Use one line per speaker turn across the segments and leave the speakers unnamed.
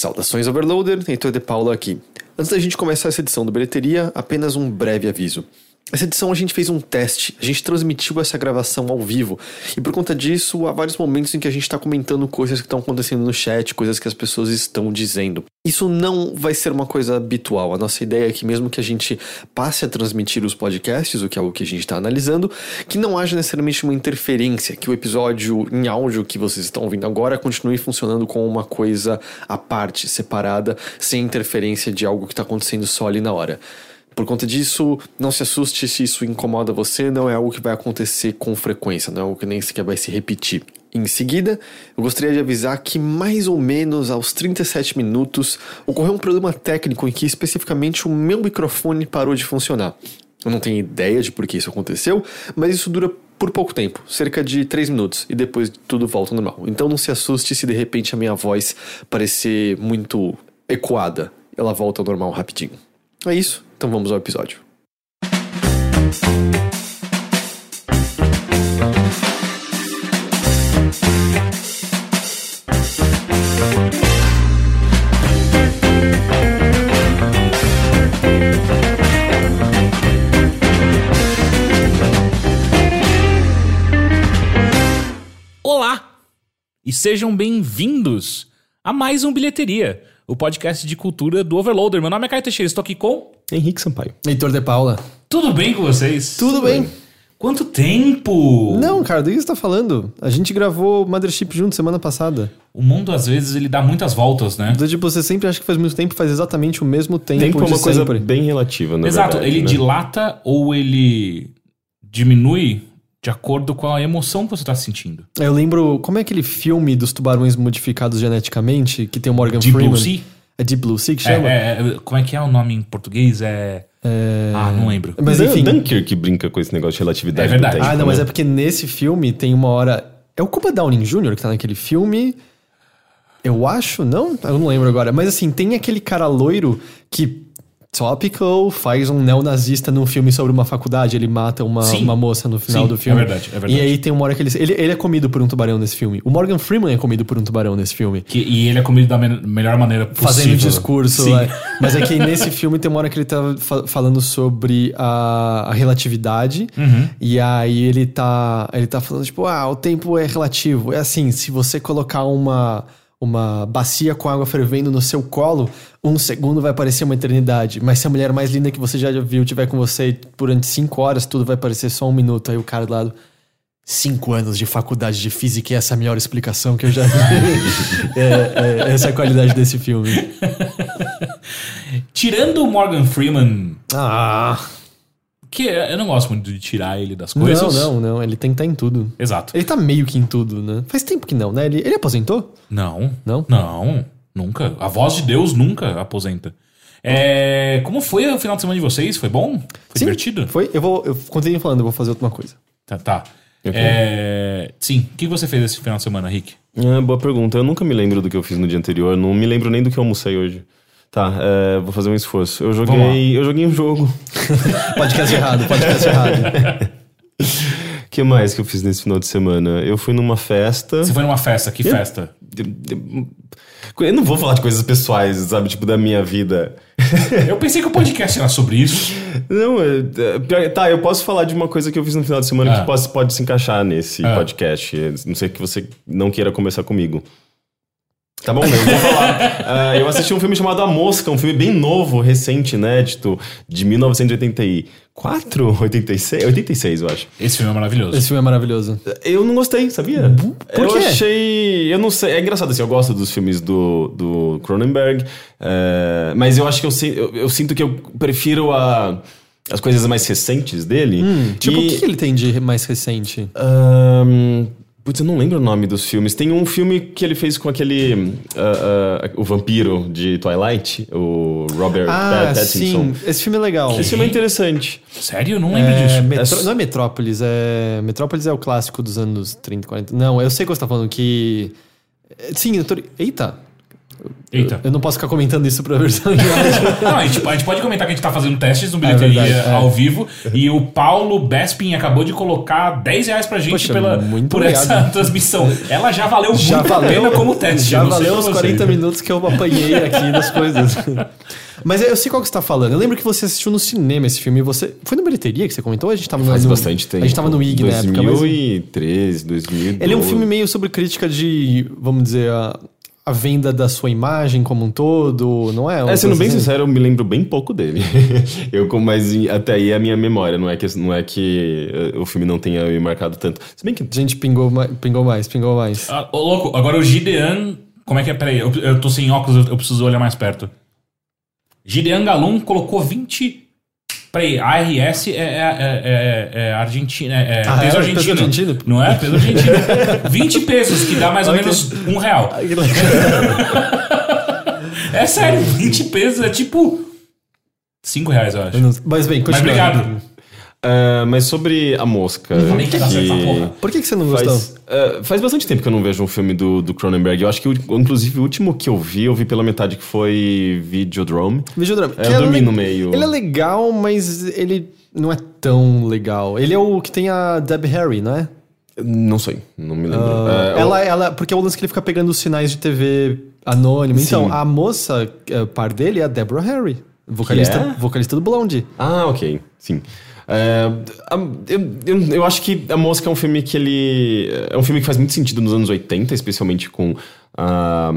Saudações Overloader, Heitor de Paula aqui. Antes da gente começar essa edição do Bilheteria, apenas um breve aviso. Essa edição a gente fez um teste, a gente transmitiu essa gravação ao vivo, e por conta disso, há vários momentos em que a gente está comentando coisas que estão acontecendo no chat, coisas que as pessoas estão dizendo. Isso não vai ser uma coisa habitual. A nossa ideia é que, mesmo que a gente passe a transmitir os podcasts, o que é algo que a gente está analisando, que não haja necessariamente uma interferência, que o episódio em áudio que vocês estão ouvindo agora continue funcionando como uma coisa à parte, separada, sem interferência de algo que está acontecendo só ali na hora. Por conta disso, não se assuste se isso incomoda você, não é algo que vai acontecer com frequência, não é algo que nem sequer vai se repetir. Em seguida, eu gostaria de avisar que mais ou menos aos 37 minutos ocorreu um problema técnico em que especificamente o meu microfone parou de funcionar. Eu não tenho ideia de por que isso aconteceu, mas isso dura por pouco tempo, cerca de 3 minutos, e depois tudo volta ao normal. Então não se assuste se de repente a minha voz parecer muito ecoada. Ela volta ao normal rapidinho. É isso, então vamos ao episódio.
Olá e sejam bem-vindos a mais um Bilheteria, o podcast de cultura do Overloader. Meu nome é Caio Teixeira, estou aqui com...
Henrique Sampaio.
Heitor de Paula.
Tudo bem com vocês?
Tudo bem?
Quanto tempo?
Não, cara, do que você tá falando? A gente gravou Mothership junto semana passada.
O mundo, às vezes, ele dá muitas voltas, né?
Então, tipo, você sempre acha que faz muito tempo, faz exatamente o mesmo tempo,
Tempo é uma coisa
sempre.
bem relativa, na
Exato,
verdade,
ele
né?
dilata ou ele diminui de acordo com a emoção que você está sentindo.
Eu lembro, como é aquele filme dos tubarões modificados geneticamente, que tem o Morgan
Deep
Freeman?
Blue Sea?
É Deep Blue Sea que
É,
chama?
é, é, como é que é o nome em português? É... Ah, não lembro.
Mas
Dan-
enfim.
Dunkirk brinca com esse negócio de relatividade
É verdade.
do tempo,
ah, não, mas
né?
é porque nesse filme tem uma hora... É o Cuba Downing Jr. que tá naquele filme... Eu acho, não? Eu não lembro agora. Mas assim, tem aquele cara loiro que... Topical faz um neonazista num filme sobre uma faculdade. Ele mata uma,
Sim.
uma moça no final
Sim,
do filme.
é verdade, é verdade.
E aí tem uma hora que ele, ele... Ele é comido por um tubarão nesse filme. O Morgan Freeman é comido por um tubarão nesse filme.
Que- e ele é comido da me- melhor maneira possível.
fazendo discurso. É. Mas é que nesse filme tem uma hora que ele tá fa- falando sobre a, a relatividade.
Uhum.
E aí ele tá, ele tá falando, tipo, ah, o tempo é relativo. É assim, se você colocar uma, uma bacia com água fervendo no seu colo, um segundo vai parecer uma eternidade. Mas se a mulher mais linda que você já viu tiver com você durante cinco horas, tudo vai parecer só um minuto. Aí o cara do lado. Cinco anos de faculdade de física e essa é a melhor explicação que eu já vi. É, é, essa é a qualidade desse filme.
Tirando o Morgan Freeman,
Ah,
que eu não gosto muito de tirar ele das coisas.
não, não, não. Ele tem que estar em tudo.
Exato.
Ele tá meio que em tudo, né? Faz tempo que não, né? Ele, ele aposentou?
Não.
Não?
Não, nunca. A voz de Deus nunca aposenta. É, como foi o final de semana de vocês? Foi bom? Foi
Sim,
divertido?
Foi? Eu vou. Eu continuo falando, eu vou fazer outra coisa.
Tá, tá. É, sim. O que você fez esse final de semana, Rick?
Ah, boa pergunta. Eu nunca me lembro do que eu fiz no dia anterior. Não me lembro nem do que eu almocei hoje. Tá, é, vou fazer um esforço. Eu joguei, eu joguei um jogo.
Podcast errado, podcast errado.
O que mais que eu fiz nesse final de semana? Eu fui numa festa.
Você foi numa festa? Que
Eu-
festa?
Eu não vou falar de coisas pessoais, sabe? Tipo, da minha vida.
Eu pensei que o podcast era sobre isso.
Não, é, é, tá, eu posso falar de uma coisa que eu fiz no final de semana
Ah.
que pode, pode se encaixar nesse
Ah.
podcast. Não sei que você não queira conversar comigo. Tá bom, eu vou falar. Ah, eu assisti um filme chamado A Mosca, um filme bem novo, recente, inédito, de 1984, 86, 86, eu acho.
Esse filme é maravilhoso.
Esse filme é maravilhoso.
Eu não gostei, sabia?
Por
eu
quê?
achei. Eu não sei. É engraçado assim, eu gosto dos filmes do, do Cronenberg, é, mas eu acho que eu, eu, eu sinto que eu prefiro a, as coisas mais recentes dele.
Tipo,
E-
o que, que ele tem de mais recente?
Ahn, Putz, eu não lembro o nome dos filmes. Tem um filme que ele fez com aquele. ah, ah, o vampiro de Twilight, o Robert
Ah,
Pattinson.
sim. Esse filme é legal.
Esse filme é interessante.
Sério? Eu não lembro
É,
disso.
Metró- Não é Metrópolis, é. Metrópolis é o clássico dos anos 30, 40. Não, eu sei o que você tá falando, que. Sim, eu tô... Eita!
Eita.
Eu não posso ficar comentando isso pra versão em áudio.
Não, a gente, a gente pode comentar que a gente tá fazendo testes no bilheteria
verdade, é.
ao vivo e o Paulo Bespin acabou de colocar 10 reais pra gente
Poxa,
pela, por
obrigado.
essa transmissão. Ela já valeu
Já
muito
valeu,
a pena como teste.
Já valeu os
vocês.
40 minutos que eu apanhei aqui das coisas. Mas eu sei qual que você tá falando. Eu lembro que você assistiu no cinema esse filme. Você foi na bilheteria que você comentou? A gente tava
Faz
no,
bastante tempo.
A gente tava no IG na época. mas-
2013, 2012.
Ele é um filme meio sobre crítica de, vamos dizer, a, a venda da sua imagem como um todo, não é? Uma
É, sendo bem
assim?
sincero, eu me lembro bem pouco dele. eu, mas até aí é a minha memória, não é que, não é que eh, o filme não tenha me marcado tanto. Se bem que
A gente pingou, ma- pingou mais, pingou mais.
Ah, ô, louco, agora o Gideon. Como é que é? Peraí, eu, eu tô sem óculos, eu, eu preciso olhar mais perto. Gideon Galum colocou 20. Peraí, ARS é, é, é, é, é Argentina. É, é
Ah,
peso
é?
argentino.
Peso argentino?
Não é? Peso argentino. 20 pesos, que dá mais ou
Ok.
menos um real. É sério, 20 pesos é tipo. 5 reais, eu acho.
Mas bem,
Mas
continua.
obrigado.
Ah, mas sobre a mosca.
falei que porra.
Por que, que você não gostou?
Faz, ah, faz bastante tempo que eu não vejo um filme do, do Cronenberg. Eu acho que, o- inclusive, o último que eu vi, eu vi pela metade que foi Videodrome.
Videodrama.
É, eu dormi
le-
no meio.
Ele é legal, mas ele não é tão legal. Ele é o que tem a Deb Harry, não é?
Não sei, não me lembro.
Ah, ela, ela, porque é o lance que ele fica pegando os sinais de TV anônimo. Então, a moça, eh, par dele, é a Deborah Harry, vocalista,
é?
vocalista do Blondie.
Ah, ok, sim. É, eu, eu, eu acho que A Mosca é um filme que ele. É um filme que faz muito sentido nos anos 80, especialmente com a.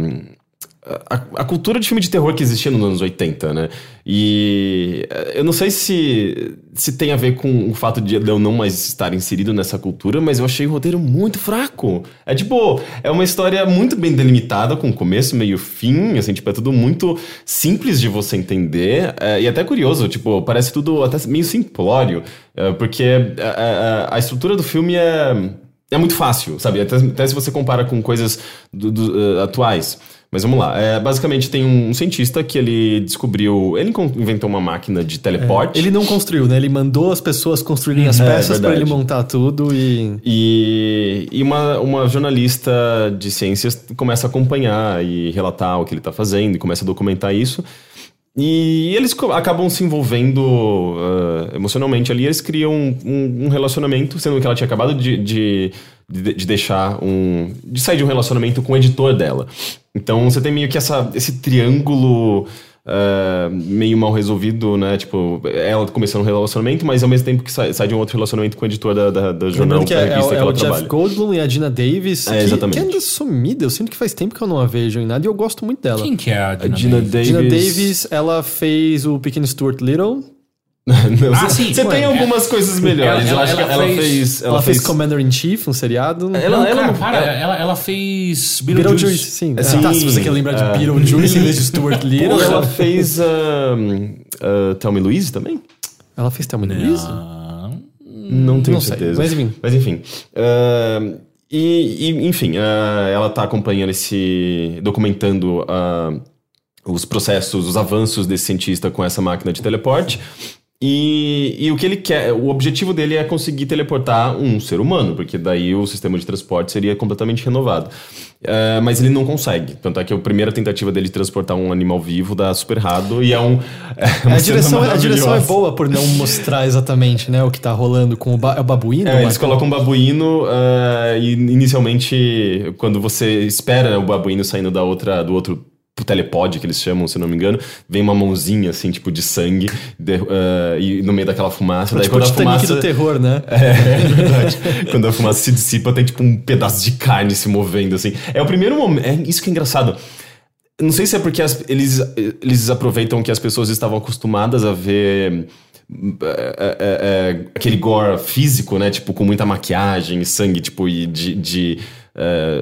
A, a cultura de filme de terror que existia nos anos 80, né? E eh, eu não sei se, se tem a ver com o fato de eu não mais estar inserido nessa cultura, mas eu achei o roteiro muito fraco. É tipo, é uma história muito bem delimitada, com começo, meio fim, assim, tipo, é tudo muito simples de você entender. é, e até curioso, tipo, parece tudo até meio simplório, é, porque é, é, a estrutura do filme é. É muito fácil, sabe? Até, até se você compara com coisas do- do, eh, atuais. Mas vamos lá. É, basicamente, tem um, cientista que ele descobriu. Ele inventou uma máquina de teleporte.
Ele não construiu, né? Ele mandou as pessoas construírem as
É,
peças pra
verdade.
ele montar tudo e.
E, e uma, uma jornalista de ciências começa a acompanhar e relatar o que ele está fazendo e começa a documentar isso. E eles acabam se envolvendo ah, emocionalmente ali. Eles criam um, um- um relacionamento, sendo que ela tinha acabado de, de, de, de deixar um. de sair de um relacionamento com o editor dela. Então você tem meio que essa, esse triângulo. Ah, meio mal resolvido, né? Tipo, ela começando um relacionamento, mas ao mesmo tempo que sai, sai de um outro relacionamento com o editor da, da, da jornal,
que
da
é, é,
revista
o-
que
é
ela
o Jeff
trabalha.
Goldblum e a Dina Davis.
É,
que,
exatamente.
que anda sumida. Eu sinto que faz tempo que eu não a vejo em nada e eu gosto muito dela.
Quem que é a
A
Dina, Davis?
Davis.
Gina Davis, ela fez o pequeno Stuart Little.
Não,
Ah,
você-
sim,
Você
ué,
tem
é-
algumas coisas melhores.
ela-
eu acho
ela
que ela
fez-
fez.
Ela, fez Commander in Chief, um seriado.
Ela-
Não,
ela
cara, para.
ela-
Ela, ela fez
Beetlejuice,
Beetlejuice.
sim.
Sim,
tá, se você quer lembrar de
ah.
Beetlejuice em vez de Stuart Little.
Ela,
Ela,
fez. Um, uh, Tell Me Louise também?
ela fez Thelma Louise?
Ah,
Não tenho
Não sei,
certeza.
mas enfim.
Mas enfim. Ah, e, e, enfim, ah, ela tá acompanhando esse. documentando ah, os processos, os avanços desse cientista com essa máquina de teleporte. E, e o que ele quer, o objetivo dele é conseguir teleportar um ser humano, porque daí o sistema de transporte seria completamente renovado. Ah, mas ele não consegue. Tanto é que a primeira tentativa dele de transportar um animal vivo dá super errado e é um. É uma
A direção, a direção é boa por não mostrar exatamente né, o que tá rolando com o, ba é o babuíno.
É, eles colocam um babuíno ah, e inicialmente, quando você espera o babuíno saindo da outra, do outro telepod, que eles chamam, se não me engano, vem uma mãozinha, assim, tipo, de sangue de- ah, e no meio daquela fumaça. daí
tipo
quando a fumaça...
do terror, né?
É, é verdade. Quando a fumaça se dissipa, tem tipo um pedaço de carne se movendo, assim. É o primeiro momento... É isso que é engraçado. Não sei se é porque as- eles, eles aproveitam que as pessoas estavam acostumadas a ver... é, é, aquele gore físico, né? Tipo, com muita maquiagem e sangue, tipo, e de... de é,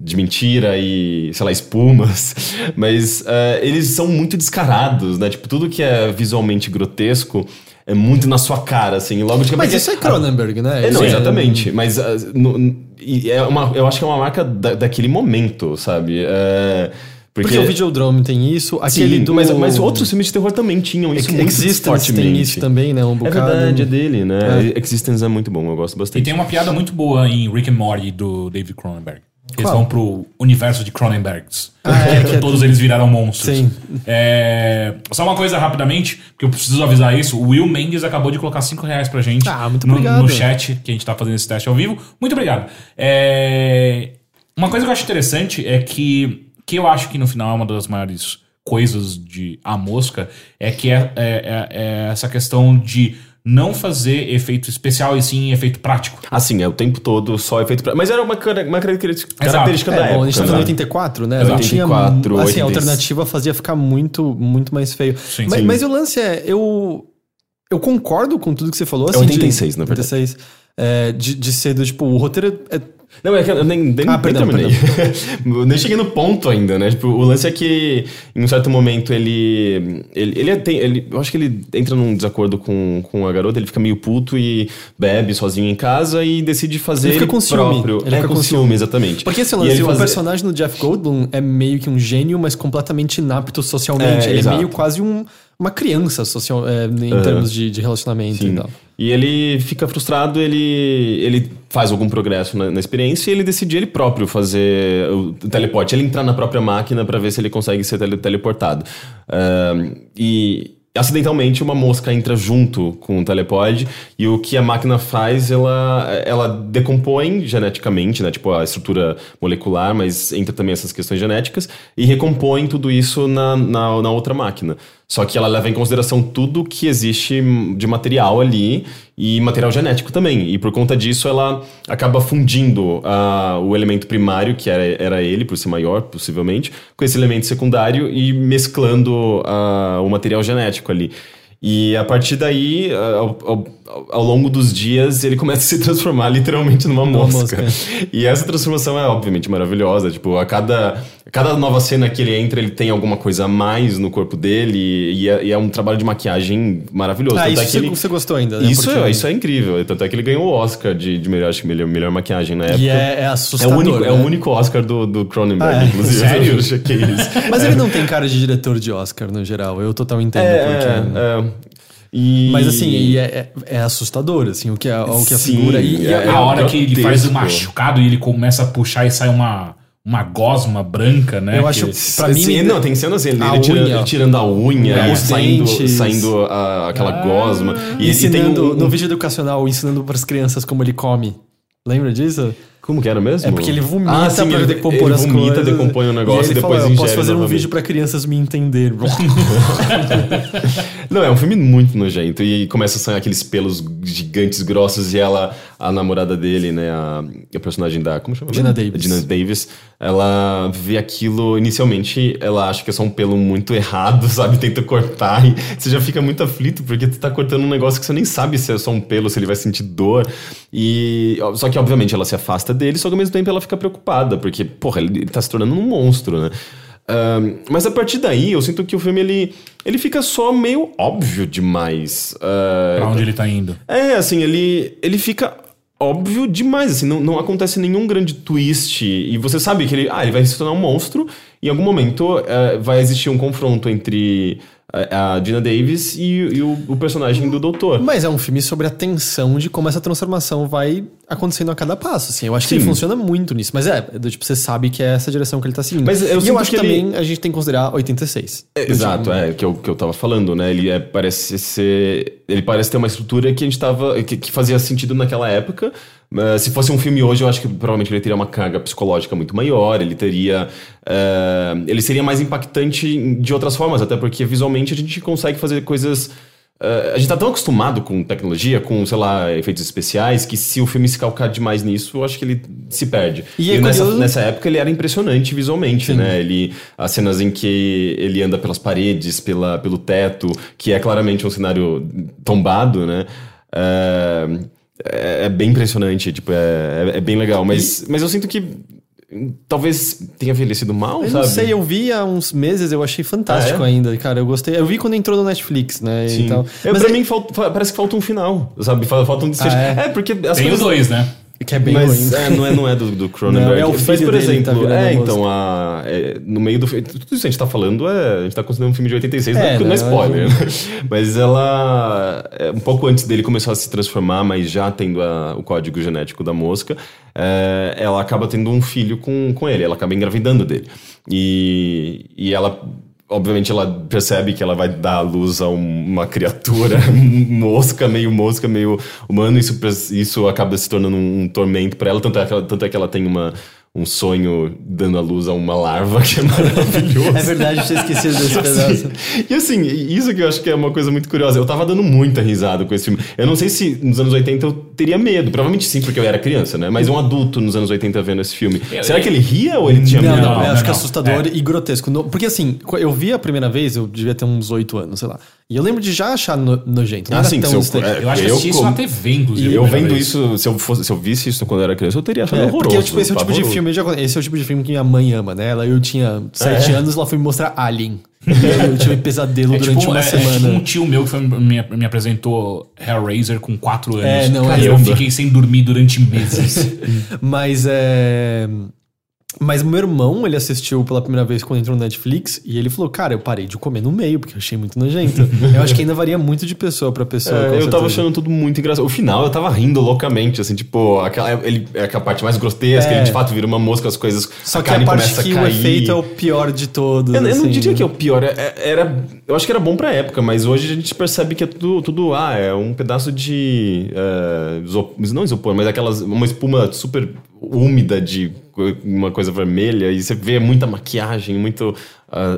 de mentira e, sei lá, espumas, mas é, eles são muito descarados, né? Tipo, tudo que é visualmente grotesco é muito na sua cara, assim. Logo de
Mas isso é Cronenberg, né?
é, não,
Isso
exatamente. Mas ah, no- é uma, eu acho que é uma marca da- daquele momento, sabe? É, porque,
Porque o Videodrome tem isso,
Sim,
aquele do...
mas, mas outros filmes de terror também tinham isso muito
Existence tem isso também, né? Um
É
bocado.
verdade, é dele, né? Existence é muito bom, eu gosto
E
bastante.
tem uma piada muito boa em Rick and Morty do David Cronenberg. Eles
Qual?
vão pro universo de Cronenbergs.
Ah, é, que é
Todos
tudo-
eles viraram monstros.
Sim.
É, Só uma coisa rapidamente, porque eu preciso avisar isso. O Will Mendes acabou de colocar 5 reais pra gente
Ah, muito
no,
obrigado.
no chat, que a gente tá fazendo esse teste ao vivo. Muito obrigado. É, Uma coisa que eu acho interessante é que, que eu acho que no final é uma das maiores coisas de A Mosca, é que é, é- é- é essa questão de não fazer efeito especial e sim efeito prático.
Assim, é o tempo todo só efeito pra... Mas era uma, uma característica,
Exato.
característica
É,
da
bom,
época.
a gente tá
né?
falando 84, né?
Exato.
Não tinha,
84,
assim,
86.
a alternativa fazia ficar muito, muito mais feio.
Sim,
mas,
sim.
mas o lance é, eu, eu concordo com tudo que você falou.
É
Assim,
86,
de,
na verdade.
86, é, de, de ser do, tipo, o roteiro é...
Não, é que eu nem, nem,
Ah,
nem
perdão,
terminei. Eu nem cheguei no ponto ainda, né? Tipo, o lance é que em um certo momento ele. Ele, ele, é- tem, ele Eu acho que ele entra num desacordo com, com a garota, ele fica meio puto e bebe sozinho em casa e decide fazer
Ele fica com ciúme.
próprio.
Ele
é,
fica
com
com
ciúme, exatamente.
Porque esse lance,
ele
o
fazer-
personagem do Jeff Goldblum é meio que um gênio, mas completamente inapto socialmente.
É,
ele
exato.
é meio quase um, uma criança social, é, em termos de, de relacionamento
Sim.
e tal.
E ele fica frustrado, ele, ele faz algum progresso na, na experiência e ele decide ele próprio fazer o teleporte, ele entrar na própria máquina para ver se ele consegue ser tele- teleportado. Ahn, e acidentalmente uma mosca entra junto com o telepod e o que a máquina faz, ela, ela decompõe geneticamente, né? Tipo a estrutura molecular, mas entra também essas questões genéticas e recompõe tudo isso na, na, na outra máquina. Só que ela leva em consideração tudo que existe de material ali e material genético também. E por conta disso, ela acaba fundindo ah, o elemento primário, que era, era ele, por ser maior, possivelmente, com esse elemento secundário e mesclando ah, o material genético ali. E a partir daí, ah, ao, ao- ao longo dos dias, ele começa a se transformar literalmente numa mosca.
mosca.
E essa transformação é obviamente maravilhosa. Tipo, a cada, cada nova cena que ele entra, ele tem alguma coisa a mais no corpo dele. E é, e é um trabalho de maquiagem maravilhoso.
Ah,
Tanto
isso
é que
você,
ele-
você gostou ainda, né?
isso,
Porque-
é, isso é incrível. Tanto é que ele ganhou o Oscar de, de melhor, acho que melhor, melhor maquiagem na época.
E é, é
É
assustador.
o, único, é
né?
o único Oscar do, do Cronenberg,
Ah, é?
inclusive.
Sério?
Eu chequei isso.
Mas ele não tem cara de diretor de Oscar, no geral. Eu total entendo porque...
É, é. E...
Mas assim, e é, é- é assustador, assim, o que a, o que a
Sim,
figura... E, e
é-
a hora que ele faz o machucado e ele começa a puxar e sai uma, uma gosma branca, né?
Eu
que-
acho- Pra mim,
Sim, não, tem cenas assim, ele, tira- ele tirando a unha
É,
e saindo,
dentes.
saindo a- aquela gosma. E, e tem
ensinando,
um,
no vídeo educacional, ensinando para as crianças como ele come. Lembra disso?
Como que era mesmo?
É porque ele vomita
ah, sim,
pra
ele,
decompor
ele
as
vomita,
coisas.
decompõe o negócio e,
ele
depois
fala, eu
ingere
posso fazer um vídeo pra crianças me entender.
Não, é um filme muito nojento. E começa a sair aqueles pelos gigantes grossos e ela, a namorada dele, né? A, a personagem da. Como chama?
Gina? Davis.
Gina Davis. Ela vê aquilo. Inicialmente, ela acha que é só um pelo muito errado, sabe? Tenta cortar. E você já fica muito aflito porque tu tá cortando um negócio que você nem sabe se é só um pelo, se ele vai sentir dor. E. Só que, obviamente, ela se afasta dele, só que ao mesmo tempo ela fica preocupada, porque, porra, ele, ele tá se tornando um monstro, né? Mas a partir daí, eu sinto que o filme ele, ele fica só meio óbvio demais. Ah,
Pra onde ele tá indo.
é, assim, ele, ele fica óbvio demais, assim, não, não acontece nenhum grande twist. E você sabe que ele, ah, ele vai se tornar um monstro, e em algum momento eh, vai existir um confronto entre a, a Gina Davis e, e o, o personagem do doutor.
Mas é um filme sobre a tensão de como essa transformação vai acontecendo a cada passo, assim. Eu acho que
Sim.
ele funciona muito nisso. Mas é, do tipo, você sabe que é essa direção que ele tá seguindo.
Mas eu
e eu acho
que
que
ele-
também a gente tem que considerar 86.
É, Exato, é, que eu, que eu tava falando, né? Ele é, parece ser. Ele parece ter uma estrutura que a gente tava. que, que fazia sentido naquela época. Se fosse um filme hoje, eu acho que provavelmente ele teria uma carga psicológica muito maior, ele teria. eh, ele seria mais impactante de outras formas, até porque visualmente a gente consegue fazer coisas. eh, a gente tá tão acostumado com tecnologia, com, sei lá, efeitos especiais, que se o filme se calcar demais nisso, eu acho que ele se perde.
E é
nessa,
curioso-
nessa época ele era impressionante visualmente, né? Ele, as cenas em que ele anda pelas paredes, pela, pelo teto, que é claramente um cenário tombado, né? É, é- é bem impressionante, tipo, é, é, é bem legal. Mas, mas eu sinto que talvez tenha envelhecido mal,
Eu
sabe?
não sei, eu vi há uns meses, eu achei fantástico
Ah, é?
ainda, cara. Eu gostei. Eu vi quando entrou no Netflix, né?
Sim.
Então,
Eu,
mas
pra
é-
mim falta- fa- parece que falta um final, sabe? Fa- Falta um desfecho.
Ah, é?
é? porque as
Tem
coisas...
os dois, né?
Que é bem
mas
ruim.
é, não é, não é do, do Cronenberg.
Não, é o
mas,
filho
por
dele que
exemplo,
tá
é, então, a, é, no meio do. Tudo isso que a gente tá falando é. A gente tá considerando um filme de 86,
É,
não, é, não é spoiler. né? Mas ela. é, um pouco antes dele começar a se transformar, mas já tendo a- o código genético da mosca, é, ela acaba tendo um filho com, com ele, ela acaba engravidando dele. E, e ela. Obviamente ela percebe que ela vai dar à luz a um- uma criatura mosca, meio mosca, meio humano. Isso, isso acaba se tornando um, um tormento para ela. Tanto é, que ela. tanto é que ela tem uma, um sonho dando à luz a uma larva, que é maravilhoso.
É verdade, eu tinha esquecido desse pedaço.
E assim, isso que eu acho que é uma coisa muito curiosa. Eu tava dando muita risada com esse filme. Eu não sei se nos anos 80 eu teria medo. Provavelmente sim, porque eu era criança, né? Mas um adulto nos anos 80 vendo esse filme.
Eu-
Será que ele ria ou ele tinha
Não,
medo?
não,
Não,
eu
não,
acho que é
não.
assustador e grotesco. Porque assim, eu vi a primeira vez, eu devia ter uns 8 anos, sei lá. E eu lembro de já achar no- nojento. Não
Ah, sim, eu-
estranho.
é,
Eu acho que
Eu
assisti isso na TV, inclusive.
E eu
a
vendo
vez.
isso, se eu, fosse, se eu visse isso quando eu era criança, eu teria achado
É,
horroroso.
porque tipo, esse é o tipo de
pavoroso.
Filme, já, esse é o tipo de filme que minha mãe ama, né? Ela, eu tinha 7
É.
anos, ela foi me mostrar Alien. Eu tive pesadelo
É
durante
tipo,
uma
é- é tipo
semana.
um tio meu que foi- me, me apresentou Hellraiser com 4 anos.
É, não, é-
eu fiquei sem dormir durante meses.
Mas é. Mas meu irmão, ele assistiu pela primeira vez quando entrou no Netflix e ele falou: Cara, eu parei de comer no meio porque eu achei muito nojento. eu acho que ainda varia muito de pessoa pra pessoa.
É, eu tava achando tudo muito engraçado. O final eu tava rindo loucamente, assim, tipo, aquela, ele, é aquela parte mais grotesca,
É.
ele de fato vira uma mosca, as coisas.
Só que
carne
a parte que
a
o efeito é o pior de todos.
Eu, eu não
assim.
diria que é o pior, é- é- era, eu acho que era bom pra época, mas hoje a gente percebe que é tudo, tudo ah, é um pedaço de. é, isop- não isopor, mas aquelas. Uma espuma super úmida de uma coisa vermelha, e você vê muita maquiagem, muito.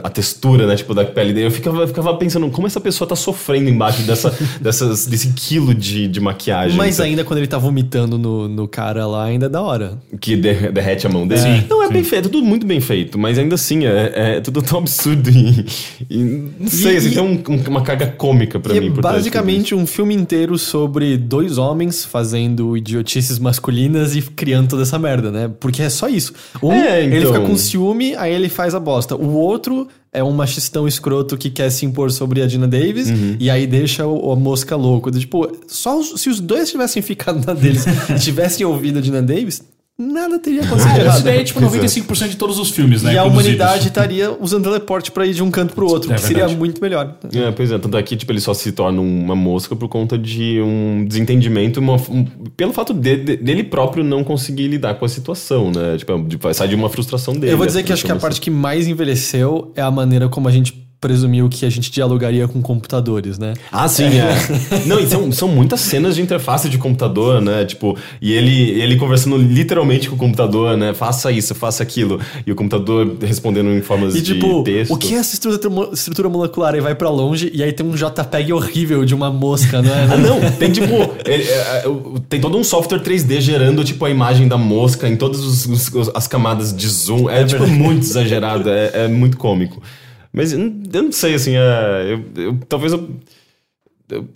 A textura, né, tipo, da pele dele. Eu ficava, eu ficava pensando, como essa pessoa tá sofrendo embaixo dessa, dessas, desse quilo de, de maquiagem.
Mas ainda quando ele tá vomitando no, no cara lá, ainda é da hora.
que derre- derrete a mão dele.
Sim,
não, é bem feito, é tudo muito bem feito, mas ainda assim é, é tudo tão absurdo e, e não sei,
E-
assim,
e-
tem um- um- uma carga cômica pra
e
mim.
é basicamente um filme inteiro sobre dois homens fazendo idiotices masculinas e criando toda essa merda, né? Porque é só isso. Um,
É,
ele
então.
fica com ciúme, aí ele faz a bosta. O outro é um machistão escroto que quer se impor sobre a Dina Davis
Uhum.
e aí deixa o, a mosca louco. Tipo, só os- se os dois tivessem ficado na deles e tivessem ouvido a Dina Davis, nada teria acontecido de
Isso daí é tipo 95% de todos os filmes, né?
E a humanidade estaria usando teleporte pra ir de um canto pro outro,
É
que seria
verdade.
muito melhor.
É, pois é, tanto é que tipo, ele só se torna uma mosca por conta de um desentendimento, uma- um- pelo fato de- de- dele próprio não conseguir lidar com a situação, né? Tipo, de- sai de uma frustração dele.
Eu vou dizer
essa
que acho que a parte que mais envelheceu é a maneira como a gente presumiu que a gente dialogaria com computadores, né?
Ah, sim, é. Não, e são, são muitas cenas de interface de computador, né? Tipo, e ele, ele conversando literalmente com o computador, né? Faça isso, faça aquilo. E o computador respondendo em formas
E
de
tipo,
texto.
o que é essa estrutura, estrutura molecular? E vai pra longe e aí tem um JPEG horrível de uma mosca, não é?
Ah, não, tem tipo. ele- é, é, tem todo um software 3D gerando, tipo, a imagem da mosca em todas os- os- as camadas de zoom. É, tipo, muito exagerado, é, é muito cômico. Mas eu não, sei, assim, é, eu, eu- talvez eu. eu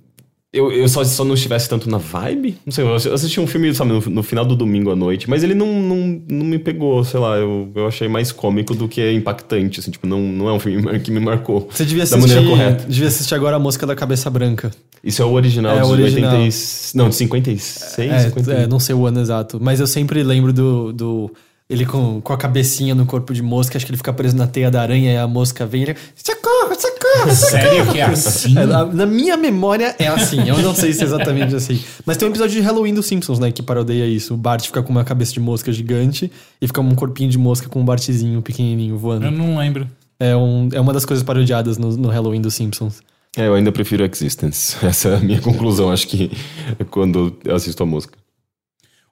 eu, só, só não estivesse tanto na vibe. Não sei, eu assisti um filme, sabe, no, no final do domingo à noite, mas ele não, não, não me pegou, sei lá, eu, eu achei mais cômico do que impactante, assim, tipo, não, não é um filme que me marcou.
Você devia
da
assistir,
maneira correta.
devia assistir agora a Mosca da Cabeça Branca.
Isso é o original
É o original.
80 e- Não, de 56,
É,
51.
é, não sei o ano exato. Mas eu sempre lembro do. do ele com, com a cabecinha no corpo de mosca, acho que ele fica preso na teia da aranha e a mosca vem e ele. Socorro, socorro, socorro.
Sério que é assim?
É, na, na minha memória é assim, eu não sei se é exatamente assim. Mas tem um episódio de Halloween dos Simpsons, né, que parodeia isso. O Bart fica com uma cabeça de mosca gigante e fica um corpinho de mosca com um Bartzinho pequenininho voando.
Eu não lembro.
É, um, é uma das coisas parodiadas no, no Halloween dos Simpsons.
É, eu ainda prefiro Existence. Essa é a minha conclusão, acho que é quando eu assisto a música.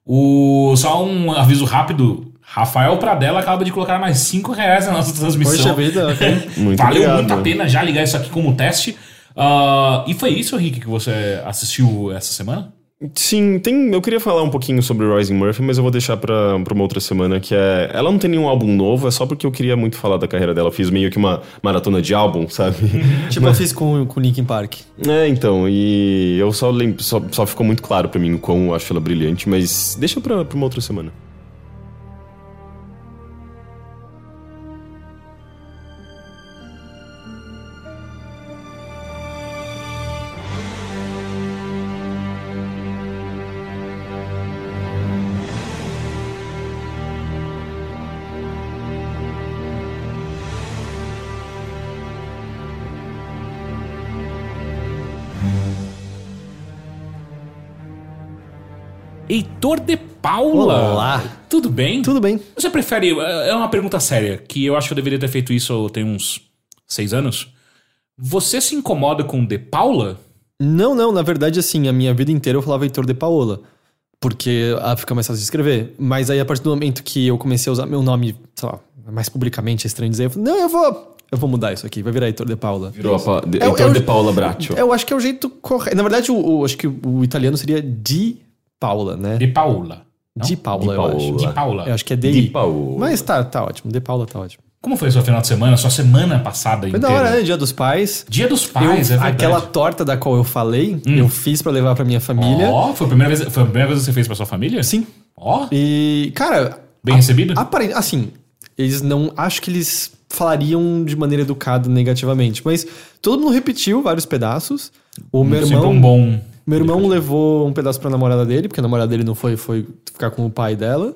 O, só um aviso rápido. Rafael Pradella acaba de colocar mais 5 reais na nossa transmissão.
Poxa vida.
Muito
Valeu
obrigado.
muito a pena já ligar isso aqui como teste. Ah, e foi isso, Rick, que você assistiu essa semana?
Sim, tem, eu queria falar um pouquinho sobre Rising Murphy, mas eu vou deixar pra, pra uma outra semana, que é... Ela não tem nenhum álbum novo, é só porque eu queria muito falar da carreira dela. Eu fiz meio que uma maratona de álbum, sabe?
Tipo, eu fiz com, com Linkin Park.
É, então, e eu só lembro, só, só ficou muito claro pra mim o quão eu acho ela brilhante, mas deixa pra, pra uma outra semana.
Heitor de Paula.
Olá.
Tudo bem?
Tudo bem.
Você prefere. É uma pergunta séria, que eu acho que eu deveria ter feito isso tem uns seis anos. Você se incomoda com De Paula?
Não, não, na verdade, assim, a minha vida inteira eu falava Heitor de Paola. Porque ah, fica mais fácil de escrever. Mas aí, a partir do momento que eu comecei a usar meu nome, sei lá, mais publicamente, é estranho dizer, eu falei, não, eu vou. Eu vou mudar isso aqui, vai virar Heitor de Paula.
Virou a pa... de,
É o-
Heitor
é
de Paula Braccio.
Eu acho que é o jeito correto. Na verdade, o, o- acho que o italiano seria Di Paula, né?
De Paula. Não?
Di Paula,
Di
eu
Paola.
acho.
De Paula.
Eu acho que é
Di
DI.
Paola.
Mas tá, tá ótimo. De Paula tá ótimo.
Como foi seu final de semana? Sua semana passada
Foi
inteira?
da hora, né? Dia dos Pais.
Dia dos
Eu-
pais, é verdade.
aquela torta da qual eu falei, eu fiz pra levar pra minha família.
Ó, foi, a primeira vez, foi a primeira vez que você fez pra sua família?
Sim.
Ó,
E, cara,
bem recebido?
aparente, assim, eles não. Acho que eles falariam de maneira educada negativamente, mas todo mundo repetiu vários pedaços. O meu
Sempre
irmão.
um bom...
Meu irmão levou um pedaço pra namorada dele, porque a namorada dele não foi, foi ficar com o pai dela.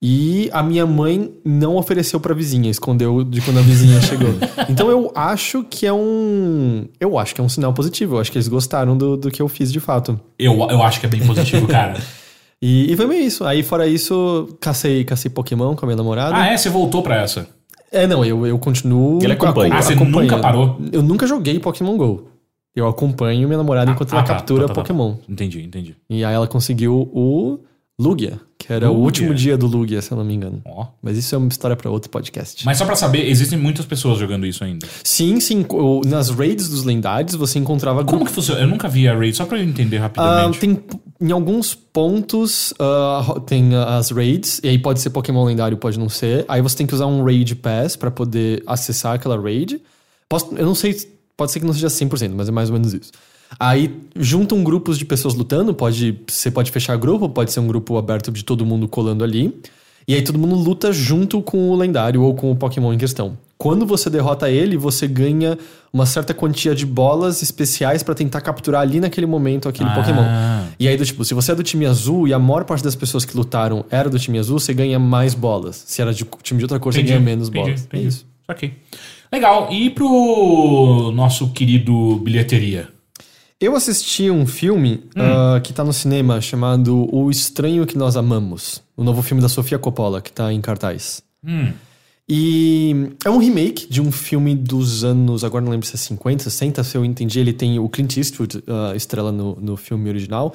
E a minha mãe não ofereceu pra vizinha, escondeu de quando a vizinha chegou. Então eu acho que é um. Eu acho que é um sinal positivo. Eu acho que eles gostaram do, do que eu fiz de fato.
Eu, eu acho que é bem positivo, cara.
E, e foi meio isso. Aí, fora isso, cacei, cacei Pokémon com a minha namorada.
ah, é? Você voltou pra essa?
É, não, eu, eu continuo.
Ele acompanha.
Ah, você
acompanhando.
nunca parou?
Eu nunca joguei Pokémon GO. Eu acompanho minha namorada enquanto ela
tá,
captura
tá, tá, tá.
Pokémon.
Entendi, entendi.
E aí ela conseguiu o Lugia, que era o
Lugia.
último dia do Lugia, se eu não me engano.
Ó.
Mas isso é uma história pra outro podcast.
Mas só pra saber, existem muitas pessoas jogando isso ainda.
Sim, sim. o- Nas raids dos lendários você encontrava
Como que funciona? Eu nunca vi a raid, só pra eu entender
Ah,
rapidamente.
tem em alguns pontos ah, ro- tem ah, as raids e aí pode ser Pokémon lendário, pode não ser. Aí você tem que usar um raid pass pra poder acessar aquela raid. Posso- eu não sei, pode ser que não seja 100%, mas é mais ou menos isso. Aí juntam grupos de pessoas lutando, pode você pode fechar grupo, pode ser um grupo aberto de todo mundo colando ali. E aí todo mundo luta junto com o lendário ou com o Pokémon em questão. Quando você derrota ele, você ganha uma certa quantia de bolas especiais pra tentar capturar ali naquele momento aquele
Ah.
Pokémon. E aí, do tipo, se você é do time azul e a maior parte das pessoas que lutaram era do time azul, você ganha mais bolas. Se era de time de outra cor, você ganha menos
entendi,
bolas.
entendi.
É isso.
Ok. Legal. E pro nosso querido bilheteria?
Eu assisti um filme
Hum.
ah, que tá no cinema chamado O Estranho Que Nós Amamos. O novo filme da Sofia Coppola, que tá em cartaz.
Hum.
E é um remake de um filme dos anos, agora não lembro se é 50, 60, se eu entendi. Ele tem o Clint Eastwood, ah, estrela no, no filme original.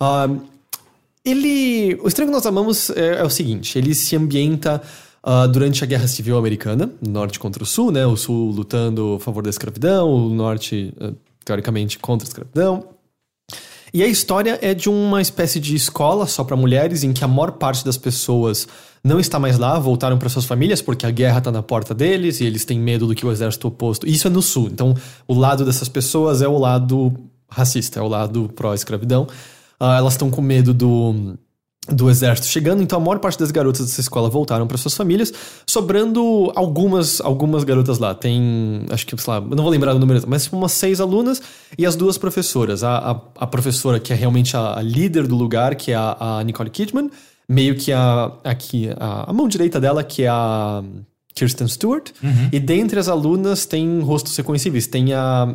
Ah, ele. O Estranho que Nós Amamos é, é o seguinte: ele se ambienta ah, durante a Guerra Civil Americana, norte contra o sul, né? O sul lutando a favor da escravidão, o norte, ah, teoricamente, contra a escravidão. E a história é de uma espécie de escola só para mulheres, em que a maior parte das pessoas não está mais lá, voltaram para suas famílias porque a guerra tá na porta deles e eles têm medo do que o exército oposto. Isso é no sul. Então, o lado dessas pessoas é o lado racista, é o lado pró-escravidão. Ah, elas estão com medo do do exército chegando, então a maior parte das garotas dessa escola voltaram para suas famílias, sobrando algumas algumas garotas lá. Tem, acho que, sei lá, não vou lembrar o número, mas tipo umas seis alunas e as duas professoras. A, a, a professora que é realmente a, a líder do lugar, que é a, Nicole Kidman, meio que a aqui a, mão direita dela, que é a Kirsten Stewart, e dentre as alunas tem rostos reconhecíveis. Tem a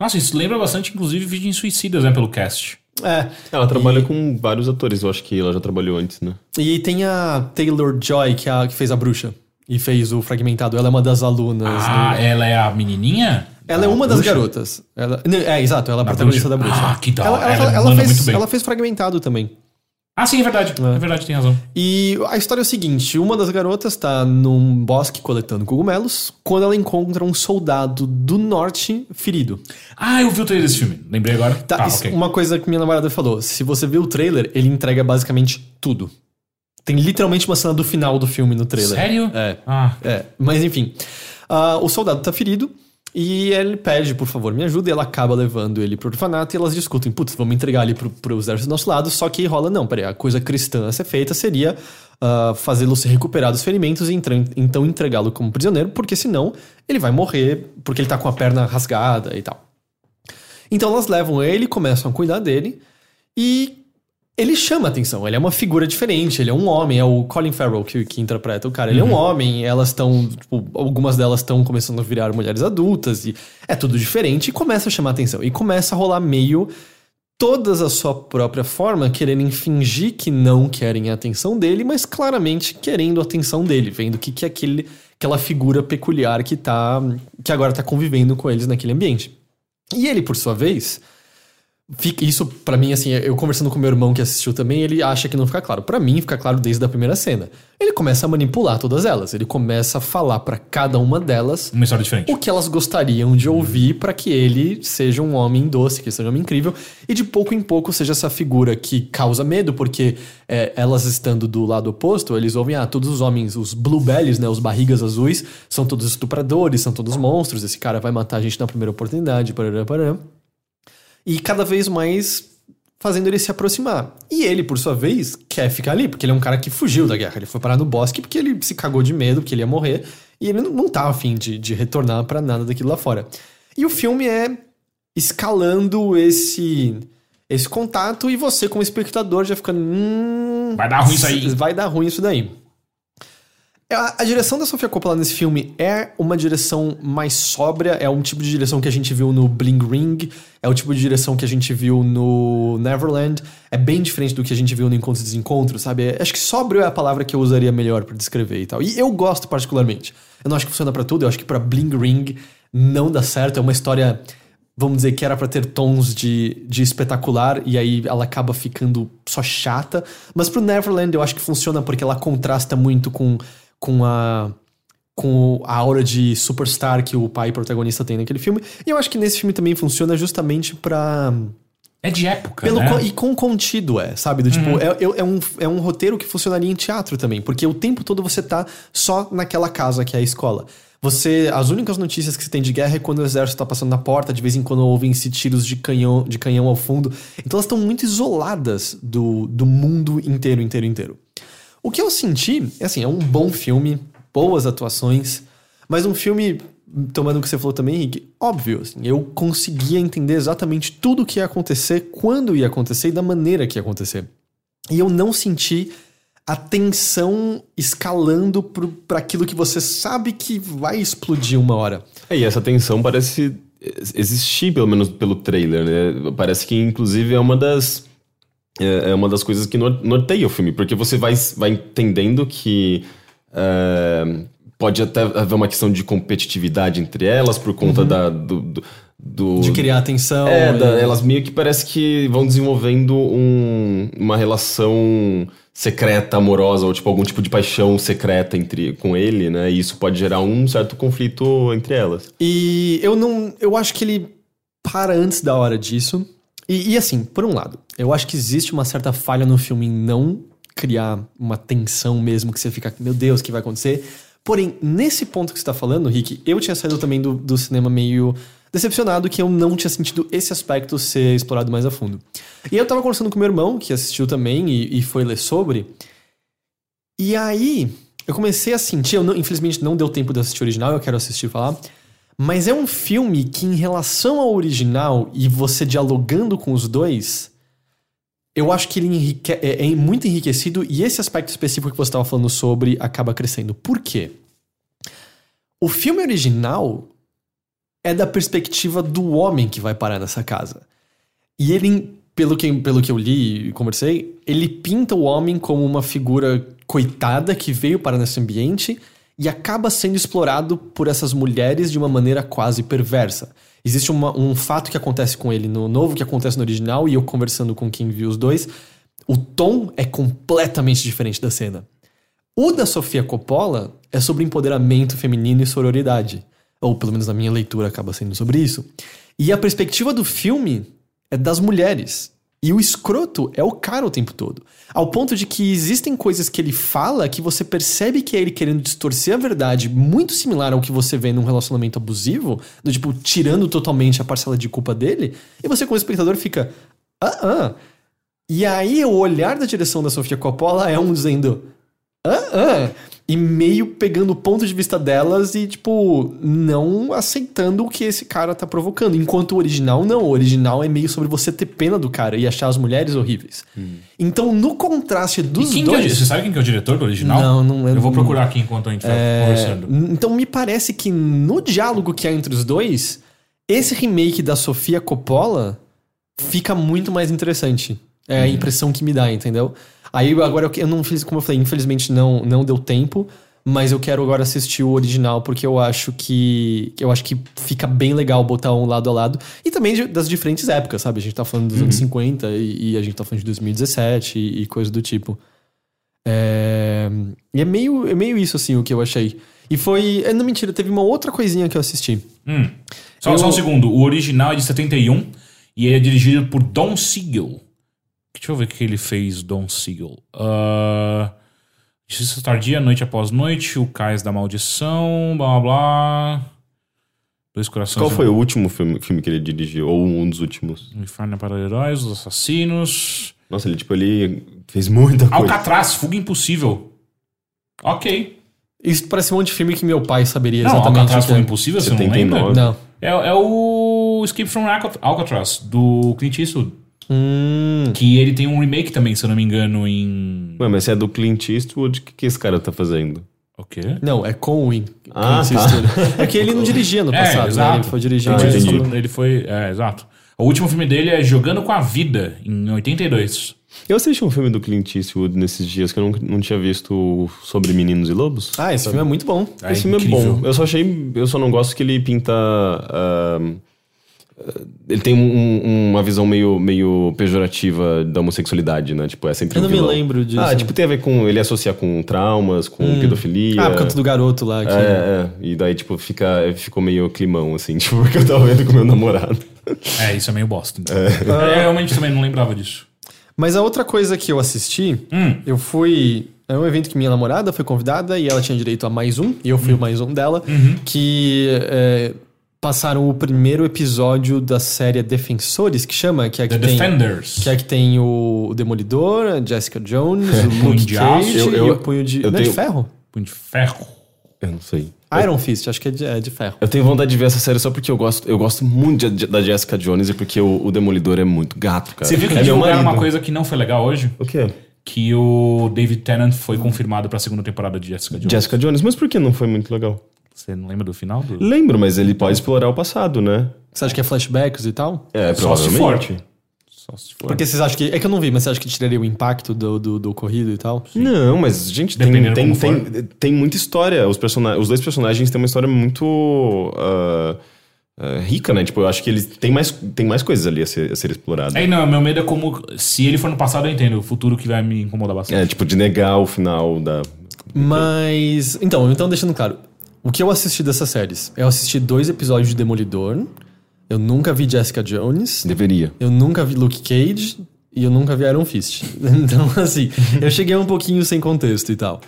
Nossa, isso lembra bastante, inclusive, Virgens Suicidas, né, pelo cast.
É,
Ela trabalha com vários atores, eu acho que ela já trabalhou antes, né?
E tem a Taylor Joy, que, é a, que fez a bruxa. E fez o Fragmentado. Ela é uma das alunas.
Ah,
do-
ela é a menininha?
Ela é
Da
uma das
bruxa?
garotas. Ela, é, exato. Ela é a
Da
protagonista
bruxa.
da bruxa.
Ah, que da
ela, ela,
Ela
ela fez, ela fez Fragmentado também.
Ah, sim, é verdade. É, verdade, tem razão.
E a história é o seguinte: uma das garotas tá num bosque coletando cogumelos quando ela encontra um soldado do norte ferido.
Ah, eu vi o trailer desse filme. Lembrei agora.
Tá,
Tá,
isso-
ok.
uma coisa que minha namorada falou: se você vê o trailer, ele entrega basicamente tudo. Tem literalmente uma cena do final do filme no trailer.
Sério?
É.
Ah,
É, mas enfim. Ah, o soldado tá ferido e ele pede, por favor, me ajuda, e ela acaba levando ele pro orfanato e elas discutem, putz, vamos entregar ele pro, pro exército do nosso lado, só que rola, não, peraí, a coisa cristã a ser feita seria ah, fazê-lo se recuperar dos ferimentos e entra- então entregá-lo como prisioneiro, porque senão ele vai morrer porque ele tá com a perna rasgada e tal. Então elas levam ele, começam a cuidar dele e ele chama atenção. Ele é uma figura diferente, ele é um homem, é o Colin Farrell que, que interpreta o cara. Ele é um homem, elas estão, tipo, algumas delas estão começando a virar mulheres adultas e é tudo diferente e começa a chamar atenção. E começa a rolar meio todas a sua própria forma, querendo fingir que não querem a atenção dele, mas claramente querendo a atenção dele, vendo que, que é aquele, aquela figura peculiar que tá que agora tá convivendo com eles naquele ambiente. E ele, por sua vez, Fica, isso para mim, assim, eu conversando com meu irmão que assistiu também, ele acha que não fica claro. para mim, fica claro desde a primeira cena. Ele começa a manipular todas elas. Ele começa a falar para cada uma delas
uma história diferente.
o que elas gostariam de ouvir para que ele seja um homem doce, que seja um homem incrível e de pouco em pouco seja essa figura que causa medo, porque é, elas estando do lado oposto, eles ouvem, ah, todos os homens, os blue bellies, né, os barrigas azuis, são todos estupradores, são todos monstros. Esse cara vai matar a gente na primeira oportunidade, parará, parará e cada vez mais fazendo ele se aproximar. E ele, por sua vez, quer ficar ali, porque ele é um cara que fugiu da guerra. Ele foi parar no bosque porque ele se cagou de medo, porque ele ia morrer, e ele não, tá afim de, de retornar para nada daquilo lá fora. E o filme é escalando esse esse contato e você como espectador já ficando hum,
vai dar ruim isso aí.
Vai dar ruim isso daí. A, a, direção da Sofia Coppola nesse filme é uma direção mais sóbria, é um tipo de direção que a gente viu no Bling Ring, é o tipo de direção que a gente viu no Neverland, é bem diferente do que a gente viu no Encontros e Desencontros, sabe? É, acho que sóbrio é a palavra que eu usaria melhor para descrever e tal. E eu gosto particularmente. Eu não acho que funciona para tudo, eu acho que para Bling Ring não dá certo, é uma história vamos dizer que era para ter tons de, de espetacular e aí ela acaba ficando só chata. Mas pro Neverland eu acho que funciona porque ela contrasta muito com com a com a aura de superstar que o pai protagonista tem naquele filme. E eu acho que nesse filme também funciona justamente pra.
É de época,
Pelo
né?
E com contido, é, sabe? Do, tipo,
Uhum.
é, é, é um, é um roteiro que funcionaria em teatro também, porque o tempo todo você tá só naquela casa que é a escola. Você. As únicas notícias que você tem de guerra é quando o exército tá passando na porta, de vez em quando ouvem-se tiros de canhão, de canhão ao fundo. Então elas estão muito isoladas do, do mundo inteiro, inteiro, inteiro. O que eu senti, é assim, é um bom filme, boas atuações, mas um filme, tomando o que você falou também, Henrique, óbvio, assim, eu conseguia entender exatamente tudo o que ia acontecer, quando ia acontecer e da maneira que ia acontecer. E eu não senti a tensão escalando para aquilo que você sabe que vai explodir uma hora.
É, e essa tensão parece existir, pelo menos pelo trailer, né? Parece que, inclusive, é uma das é, é uma das coisas que norteia o filme, porque você vai, vai entendendo que é, pode até haver uma questão de competitividade entre elas por conta uhum. da, do, do, do,
De criar atenção.
É, da, elas meio que parece que vão desenvolvendo um, uma relação secreta, amorosa, ou tipo algum tipo de paixão secreta entre com ele, né? E isso pode gerar um certo conflito entre elas.
E eu não. Eu acho que ele para antes da hora disso. E, e, assim, por um lado, eu acho que existe uma certa falha no filme em não criar uma tensão mesmo, que você fica, meu Deus, o que vai acontecer? Porém, nesse ponto que você tá falando, Rick, eu tinha saído também do, do cinema meio decepcionado que eu não tinha sentido esse aspecto ser explorado mais a fundo. E eu tava conversando com meu irmão, que assistiu também e, e foi ler sobre. E aí, eu comecei a sentir, eu não, infelizmente não deu tempo de assistir o original, eu quero assistir e falar. Mas é um filme que, em relação ao original e você dialogando com os dois, eu acho que ele enrique é, é, muito enriquecido e esse aspecto específico que você estava falando sobre acaba crescendo. Por quê? O filme original é da perspectiva do homem que vai parar nessa casa. E ele, pelo que, pelo que eu li e conversei, ele pinta o homem como uma figura coitada que veio parar nesse ambiente e acaba sendo explorado por essas mulheres de uma maneira quase perversa. Existe uma, um fato que acontece com ele no novo, que acontece no original, e eu conversando com quem viu os dois, o tom é completamente diferente da cena. O da Sofia Coppola é sobre empoderamento feminino e sororidade. Ou pelo menos na minha leitura acaba sendo sobre isso. E a perspectiva do filme é das mulheres. E o escroto é o cara o tempo todo. Ao ponto de que existem coisas que ele fala que você percebe que é ele querendo distorcer a verdade, muito similar ao que você vê num relacionamento abusivo, do tipo, tirando totalmente a parcela de culpa dele, e você, como espectador, fica. Ah, ah. E aí o olhar da direção da Sofia Coppola é um dizendo. Ah, ah e meio pegando o ponto de vista delas e, tipo, não aceitando o que esse cara tá provocando. Enquanto o original, não. O original é meio sobre você ter pena do cara e achar as mulheres horríveis. Hum. Então, no contraste dos
e
dois.
É, você sabe quem que é o diretor do original?
Não, não
Eu vou procurar aqui enquanto a gente vai é... conversando.
Então, me parece que no diálogo que há entre os dois, esse remake da Sofia Coppola fica muito mais interessante. É a impressão que me dá, entendeu? Aí agora eu, não fiz, como eu falei, infelizmente não, não deu tempo, mas eu quero agora assistir o original porque eu acho que eu acho que fica bem legal botar um lado a lado e também de- das diferentes épocas, sabe? A gente tá falando dos anos 50 e, e a gente tá falando de 2017 e, e coisa do tipo. É, e é meio, é meio isso assim o que eu achei. E foi, é, não mentira, teve uma outra coisinha que eu assisti.
Hum. Só,
Eu-
só um segundo. O original é de 71 e ele é dirigido por Don Siegel. Deixa eu ver o que ele fez, Don Siegel. Uh, Justiça Tardia, Noite Após Noite, O Cais da Maldição, blá blá blá. Dois Corações.
Qual foi o último filme, filme que ele dirigiu? Ou um dos últimos?
Inferno para Heróis, Os Assassinos.
Nossa, ele, tipo, ele fez muita coisa.
Alcatraz, Fuga Impossível. Ok.
Isso parece um monte de filme que meu pai saberia
Não,
exatamente.
Alcatraz Fuga
é.
Impossível, você não
79.
lembra?
Não.
É, é o Escape from Alca- Alcatraz, do Clint Eastwood.
Hum,
Que ele tem um remake também, se eu não me engano, em.
Ué, mas se é do Clint Eastwood, o que, que esse cara tá fazendo?
O quê?
não, é com o Win.
Ah,
Clint
tá.
Eastwood. É que ele não dirigia no
É,
passado, né?
exato.
Ele foi dirigir
Ah,
Ele, ele foi. É, exato. O último filme dele é Jogando com a Vida, em 82.
Eu assisti um filme do Clint Eastwood nesses dias que eu não, não tinha visto sobre meninos e lobos.
Ah, esse filme é muito bom.
É
Esse filme é
incrível.
bom. Eu só achei. Eu só não gosto que ele pinta. ah, ele tem um- um- uma visão meio, meio pejorativa da homossexualidade, né? Tipo, é sempre
Eu
um
não me
vilão.
lembro disso.
Ah, tipo, tem a ver com. Ele associa com traumas, com pedofilia.
Ah, por conta do garoto lá. Que...
É, é. E daí, tipo, fica, ficou meio climão, assim, tipo, porque eu tava vendo com meu namorado.
É, isso é meio bosta. então. Eu realmente também não lembrava disso.
Mas a outra coisa que eu assisti,
Hum.
eu fui. É um evento que minha namorada foi convidada e ela tinha direito a mais um, e eu fui o mais um dela, que é, passaram o primeiro episódio da série Defensores, que chama, que é que
The
tem.
Defenders.
Que é que tem o Demolidor, a Jessica Jones, o
Punho
Luke
de.
Cage
Eu-
e
eu-
o Punho de.
eu
não é de
tenho-
ferro?
Punho de ferro.
Eu não sei.
Iron Fist, acho que é de, é de ferro.
Eu tenho vontade de ver essa série só porque eu gosto, eu gosto muito de- da Jessica Jones e porque o, o Demolidor é muito gato, cara.
Você viu que
é
divulgaram uma coisa que não foi legal hoje?
O quê?
Que o David Tennant foi confirmado pra segunda temporada de Jessica Jones.
Jessica Jones, mas por que não foi muito legal?
Você não lembra do final? Do...
Lembro, mas ele pode explorar o passado, né?
Você acha que é flashbacks e tal?
É,
Só se
provavelmente.
Só se for.
Porque vocês acham que. É que eu não vi, mas você acha que tiraria o impacto do, do, do ocorrido e tal?
Não, mas, gente, tem,
Dependendo
tem,
como
tem, tem muita história. Os, persona os dois personagens têm uma história muito ah, ah, rica, né? Tipo, eu acho que eles têm mais, tem mais coisas ali a ser, a ser explorado.
É, não, meu medo é como. Se ele for no passado, eu entendo. O futuro que vai me incomodar bastante.
É, tipo, de negar o final da.
Mas. Então, então deixando claro. O que eu assisti dessas séries? Eu assisti dois episódios de Demolidor. Eu nunca vi Jessica Jones.
Deveria.
Eu nunca vi Luke Cage. E eu nunca vi Iron Fist. Então, assim, eu cheguei um pouquinho sem contexto e tal.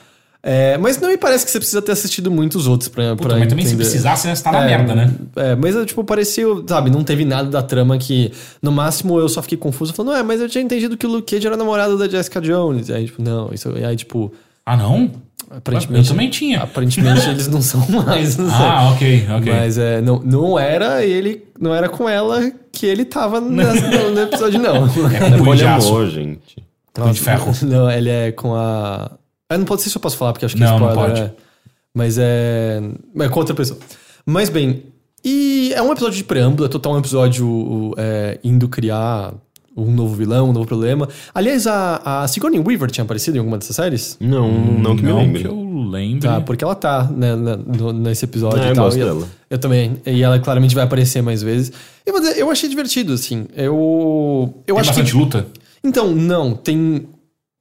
É, mas não me parece que você precisa ter assistido muitos outros pra,
Puta,
pra
mas também se precisasse, né, você tá na
É,
merda, né?
É, mas é, tipo, parecia, sabe, não teve nada da trama que. No máximo eu só fiquei confuso falando, é, mas eu tinha entendido que o Luke Cage era namorado da Jessica Jones. E aí, tipo, não, isso. E aí, tipo,
Ah, não?
Aparentemente.
Eu também tinha.
Aparentemente eles não são mais, não sei.
Ah, ok, ok.
Mas é, não, não era ele, não era com ela que ele tava nessa- no, no episódio, não.
É
É
com aço.
poliamor, gente.
Punho de ferro.
Não, ele é com a. Ah, não pode ser se eu posso falar, porque acho que é
Não, não
spoiler.
pode.
é. Mas é. É com outra pessoa. Mas bem. E é um episódio de preâmbulo, é total um episódio é, indo criar um novo vilão, um novo problema. Aliás, a, a Sigourney Weaver tinha aparecido em alguma dessas séries?
Não, não que me
Não
lembre.
que eu lembre.
Tá, porque ela tá né, na- no- nesse episódio
Ah,
e
eu
tal.
gosto
e eu,
dela.
eu também. E ela claramente vai aparecer mais vezes. Eu, eu achei divertido, assim. Eu. Eu
Tem
acho
bastante
que.
luta?
Então, não. Tem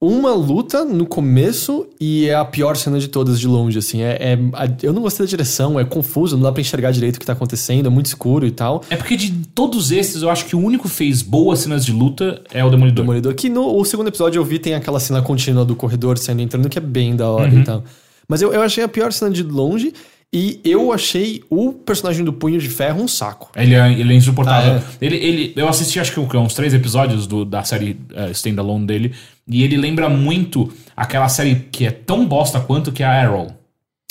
uma luta no começo e é a pior cena de todas de longe, assim. É, é- eu não gostei da direção, é confuso, não dá pra enxergar direito o que tá acontecendo, é muito escuro e tal.
É porque de todos esses, eu acho que o único que fez boas cenas de luta é o Demolidor.
Demolidor. Que no o segundo episódio eu vi tem aquela cena contínua do corredor saindo e entrando, que é bem da hora
Uhum.
e tal. Mas eu, eu achei a pior cena de longe e eu achei o personagem do Punho de Ferro um saco.
Ele é, ele é insuportável.
Ah,
Ele, ele, eu assisti, acho que uns três episódios do, da série uh, standalone dele. E ele lembra muito aquela série que é tão bosta quanto que é a Arrow.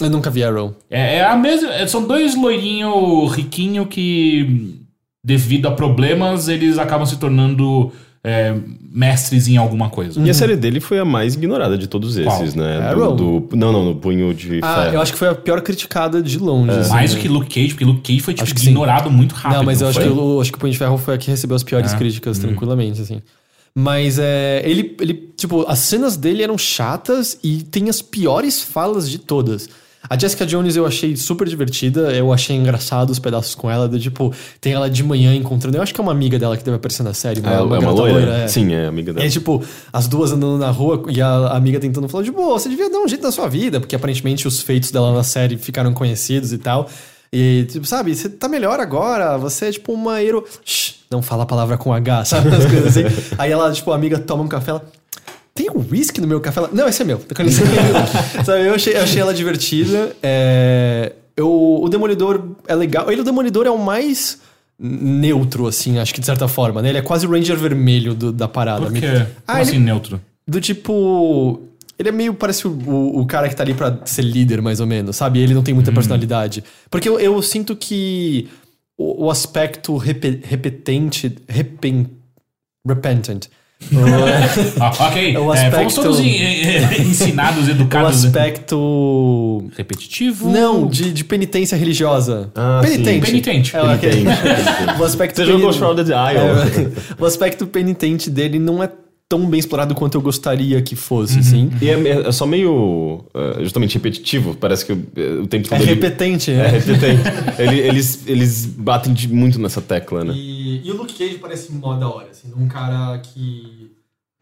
Eu nunca vi Arrow.
É, é a mesma. é- São dois loirinhos riquinhos que, devido a problemas, eles acabam se tornando é, mestres em alguma coisa.
E a série dele foi a mais ignorada de todos esses,
Qual?
né?
Arrow?
Do, do- não, não, no punho de
Ah,
ferro.
eu acho que foi a pior criticada de longe. assim,
Mais
né?
do que Luke Cage, porque Luke Cage foi tipo,
Acho que sim.
ignorado muito rápido.
Não, mas eu acho
foi?
que, o, acho que o Punho de Ferro foi a que recebeu as piores
Ah.
críticas, tranquilamente, assim. Mas é, ele, ele, tipo, as cenas dele eram chatas e tem as piores falas de todas. A Jessica Jones eu achei super divertida, eu achei engraçado os pedaços com ela, do tipo, tem ela de manhã encontrando. Eu acho que é uma amiga dela que deve aparecer na série,
Ah, é uma
garota
loira?
é.
Sim, é amiga dela.
aí, tipo, as duas andando na rua e a amiga tentando falar, tipo, "Pô, você devia dar um jeito na sua vida, porque aparentemente os feitos dela na série ficaram conhecidos e tal. E, tipo, sabe, você tá melhor agora, você é tipo uma hero. Shh, não fala a palavra com H, sabe? As coisas assim. Aí ela, tipo, a amiga toma um café, ela. Tem um whisky no meu café? Ela, não, esse é meu. Licença." sabe, eu achei, eu achei ela divertida. É, eu, o Demolidor é legal. Ele, o Demolidor, é o mais neutro, assim, acho que de certa forma, né? Ele é quase o Ranger vermelho do- da parada.
Por quê?
Me-
Como
Ah,
assim,
ele,
neutro?
do tipo. Ele é meio, parece o, o, o cara que tá ali pra ser líder, mais ou menos, sabe? Ele não tem muita personalidade. Porque eu, eu sinto que o, o aspecto repe, repetente. Repen, repentant. O,
Ah, ok.
O
É, fomos
aspecto-
todos en- en- ensinados,
o
educados.
aspecto.
Repetitivo?
Não, de, de penitência religiosa.
Ah,
penitente.
sim. Penitente.
É, ok.
Penitente.
o aspecto
Você jogou
peni-
Shrouded Isle.
É, o aspecto penitente dele não é tão bem explorado quanto eu gostaria que fosse, assim.
E é, é só meio uh, justamente repetitivo. Parece que o, o tempo
É
todo. ele-
repetente,
É
né?
repetente. Ele- eles, eles batem de- muito nessa tecla, né?
E, e o Luke Cage parece mó da hora, assim, um cara que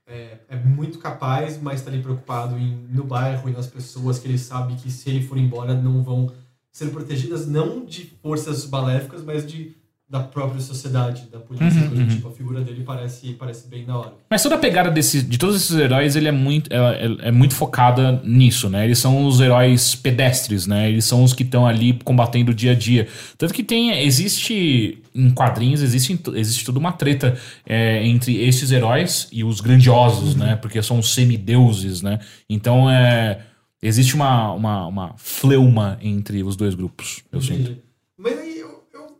é, é muito capaz, mas tá ali preocupado em, no bairro e nas pessoas que ele sabe que se ele for embora não vão ser protegidas não de forças maléficas, mas de da própria sociedade, da polícia.
Uhum,
do tipo, a figura dele parece, parece bem da hora.
Mas toda a pegada desse, de todos esses heróis, ele é muito, é, é- é muito focada nisso, né? Eles são os heróis pedestres, né? Eles são os que estão ali combatendo o dia a dia. Tanto que tem, existe em quadrinhos, existe, existe toda uma treta é, entre esses heróis e os grandiosos, né? Porque são os semideuses, né? Então é, existe uma, uma, uma fleuma entre os dois grupos, eu sinto.
Entendi. Mas aí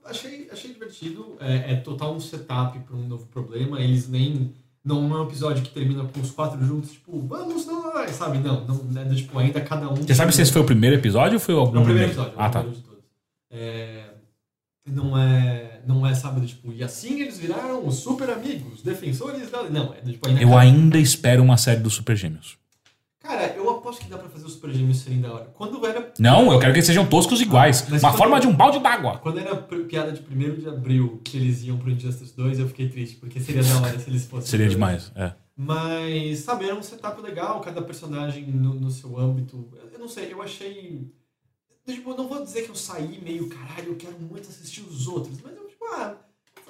achei, achei divertido. É, é total um setup para um novo problema. Eles nem. Não é um episódio que termina com os quatro juntos, tipo, vamos nós, sabe? Não, não é do tipo, ainda cada um.
Você sabe se esse foi o primeiro episódio ou foi algum
o primeiro episódio,
Ah, tá.
primeiro de todos. É, não é, não é, sabe, do tipo, e assim eles viraram os super amigos, defensores da. Não, é tipo, ainda
Eu
cada-
ainda espero uma série dos Super Gêmeos.
Cara, eu aposto que dá pra fazer os super gêmeos serem da hora. Quando era.
Não, eu quero que eles sejam toscos iguais.
Mas
uma forma de um balde d'água.
Quando era piada de 1 de abril que eles iam pro Injustice 2, eu fiquei triste, porque seria da hora se eles fossem.
Seria demais. É.
Mas, sabe, era um setup legal, cada personagem no, no seu âmbito. Eu, eu não sei, eu achei. Tipo, eu não vou dizer que eu saí meio, caralho, eu quero muito assistir os outros, mas eu, tipo, ah,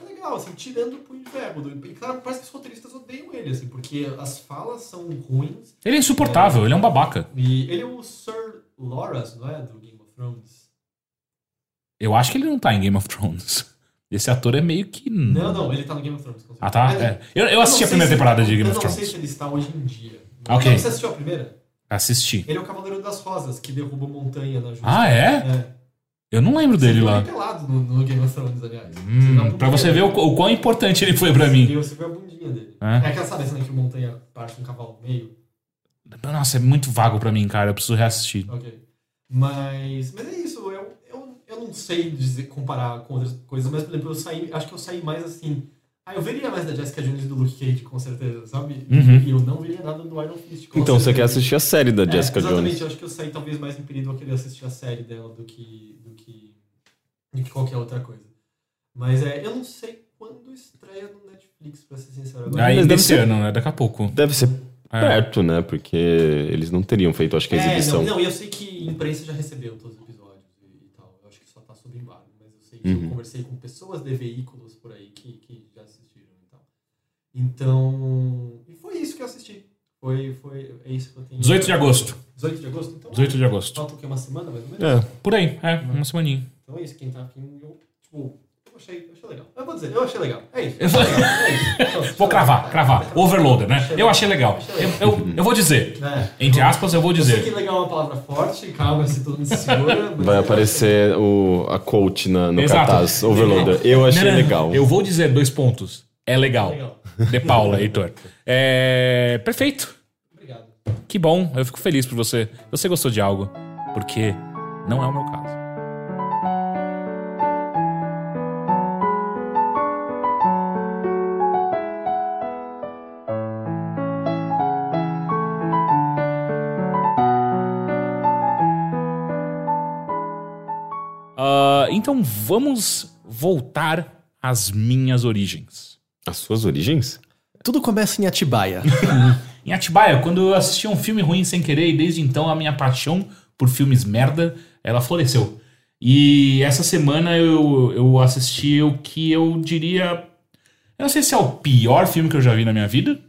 legal, assim, tirando o punho de ferro. E claro, parece que os roteiristas odeiam ele, assim, porque as falas são ruins.
Ele é insuportável, ele é um babaca.
E ele é o Sir Loras, não é? Do Game of Thrones.
Eu acho que ele não tá em Game of Thrones. Esse ator é meio que.
Não, não, ele tá no Game of Thrones.
Ah, tá? É. Eu, eu
não
assisti a primeira temporada de Game
eu
of
não sei
Thrones.
se ele está hoje em dia.
Ok.
Você assistiu a primeira?
Assisti.
Ele é o Cavaleiro das Rosas, que derruba montanha na Justa.
Ah, é?
É.
Eu não lembro dele
Você
lá.
pelado no, no Game of Thrones, aliás. Você
Hum,
bundinha
pra você ver o, o quão importante ele foi pra
Você
mim.
viu, você viu a bundinha dele.
É?
É, aquela, sabe, cena que o montanha parte um cavalo no meio?
Nossa, é muito vago pra mim, cara. Eu preciso reassistir.
Ok. Mas, mas é isso, eu, eu, eu não sei dizer, comparar com outras coisas, mas, por exemplo, eu saí, acho que eu saí mais assim. Ah, eu veria mais da Jessica Jones e do Luke Cage, com certeza, sabe?
Uhum.
E eu não veria nada do Iron Fist. com
Então você quer
certeza.
assistir a série da
É,
Jessica
exatamente,
Jones.
eu acho que eu saí talvez mais impedido a querer assistir a série dela do que, do que, do que qualquer outra coisa. Mas é, eu não sei quando estreia no Netflix, pra ser sincero. Agora,
Aí
deve
desse
ser-
ano, né? Daqui a pouco.
Deve ser
É.
perto, né? Porque eles não teriam feito, acho que a
É,
exibição.
não, não, e eu sei que a imprensa já recebeu todos os episódios e, e tal. Eu acho que só tá sob embargo, mas eu sei que
Uhum.
eu conversei com pessoas de veículos por aí que, que já assistiram e tal. Então. E foi isso que eu assisti. Foi, foi, é isso que eu tenho.
18 de agosto.
18 de agosto, então?
18 de agosto.
Falta o quê? Uma semana mais ou menos?
É.
Por aí, é, uma semaninha.
Então é isso, quem tá aqui, eu, tipo, achei, eu achei legal. Eu vou dizer, eu achei legal. É isso.
Eu vou-
achei legal, é isso. Então,
Vou cravar, cravar. Overloader, né?
Achei
Eu achei legal.
Achei
Eu,
legal.
eu, eu vou dizer.
É.
Entre aspas, eu vou
Eu sei que
dizer.
legal é uma palavra forte, calma se todo mundo se segura.
Vai aparecer o, a quote na, no
Exato.
cartaz, Overloader. Eu achei
Não, não, não.
legal.
Eu vou dizer dois pontos. É legal.
Legal.
De Paula, Heitor. É, perfeito. Obrigado. Que bom, eu fico feliz por você. Você gostou de algo, porque não é o meu caso. Então vamos voltar às minhas origens.
As suas origens?
Tudo começa em Atibaia.
Em Atibaia, quando eu assisti um filme ruim sem querer, e desde então a minha paixão por filmes merda, ela floresceu. E essa semana eu, eu assisti o que eu diria. Eu não sei se é o pior filme que eu já vi na minha vida,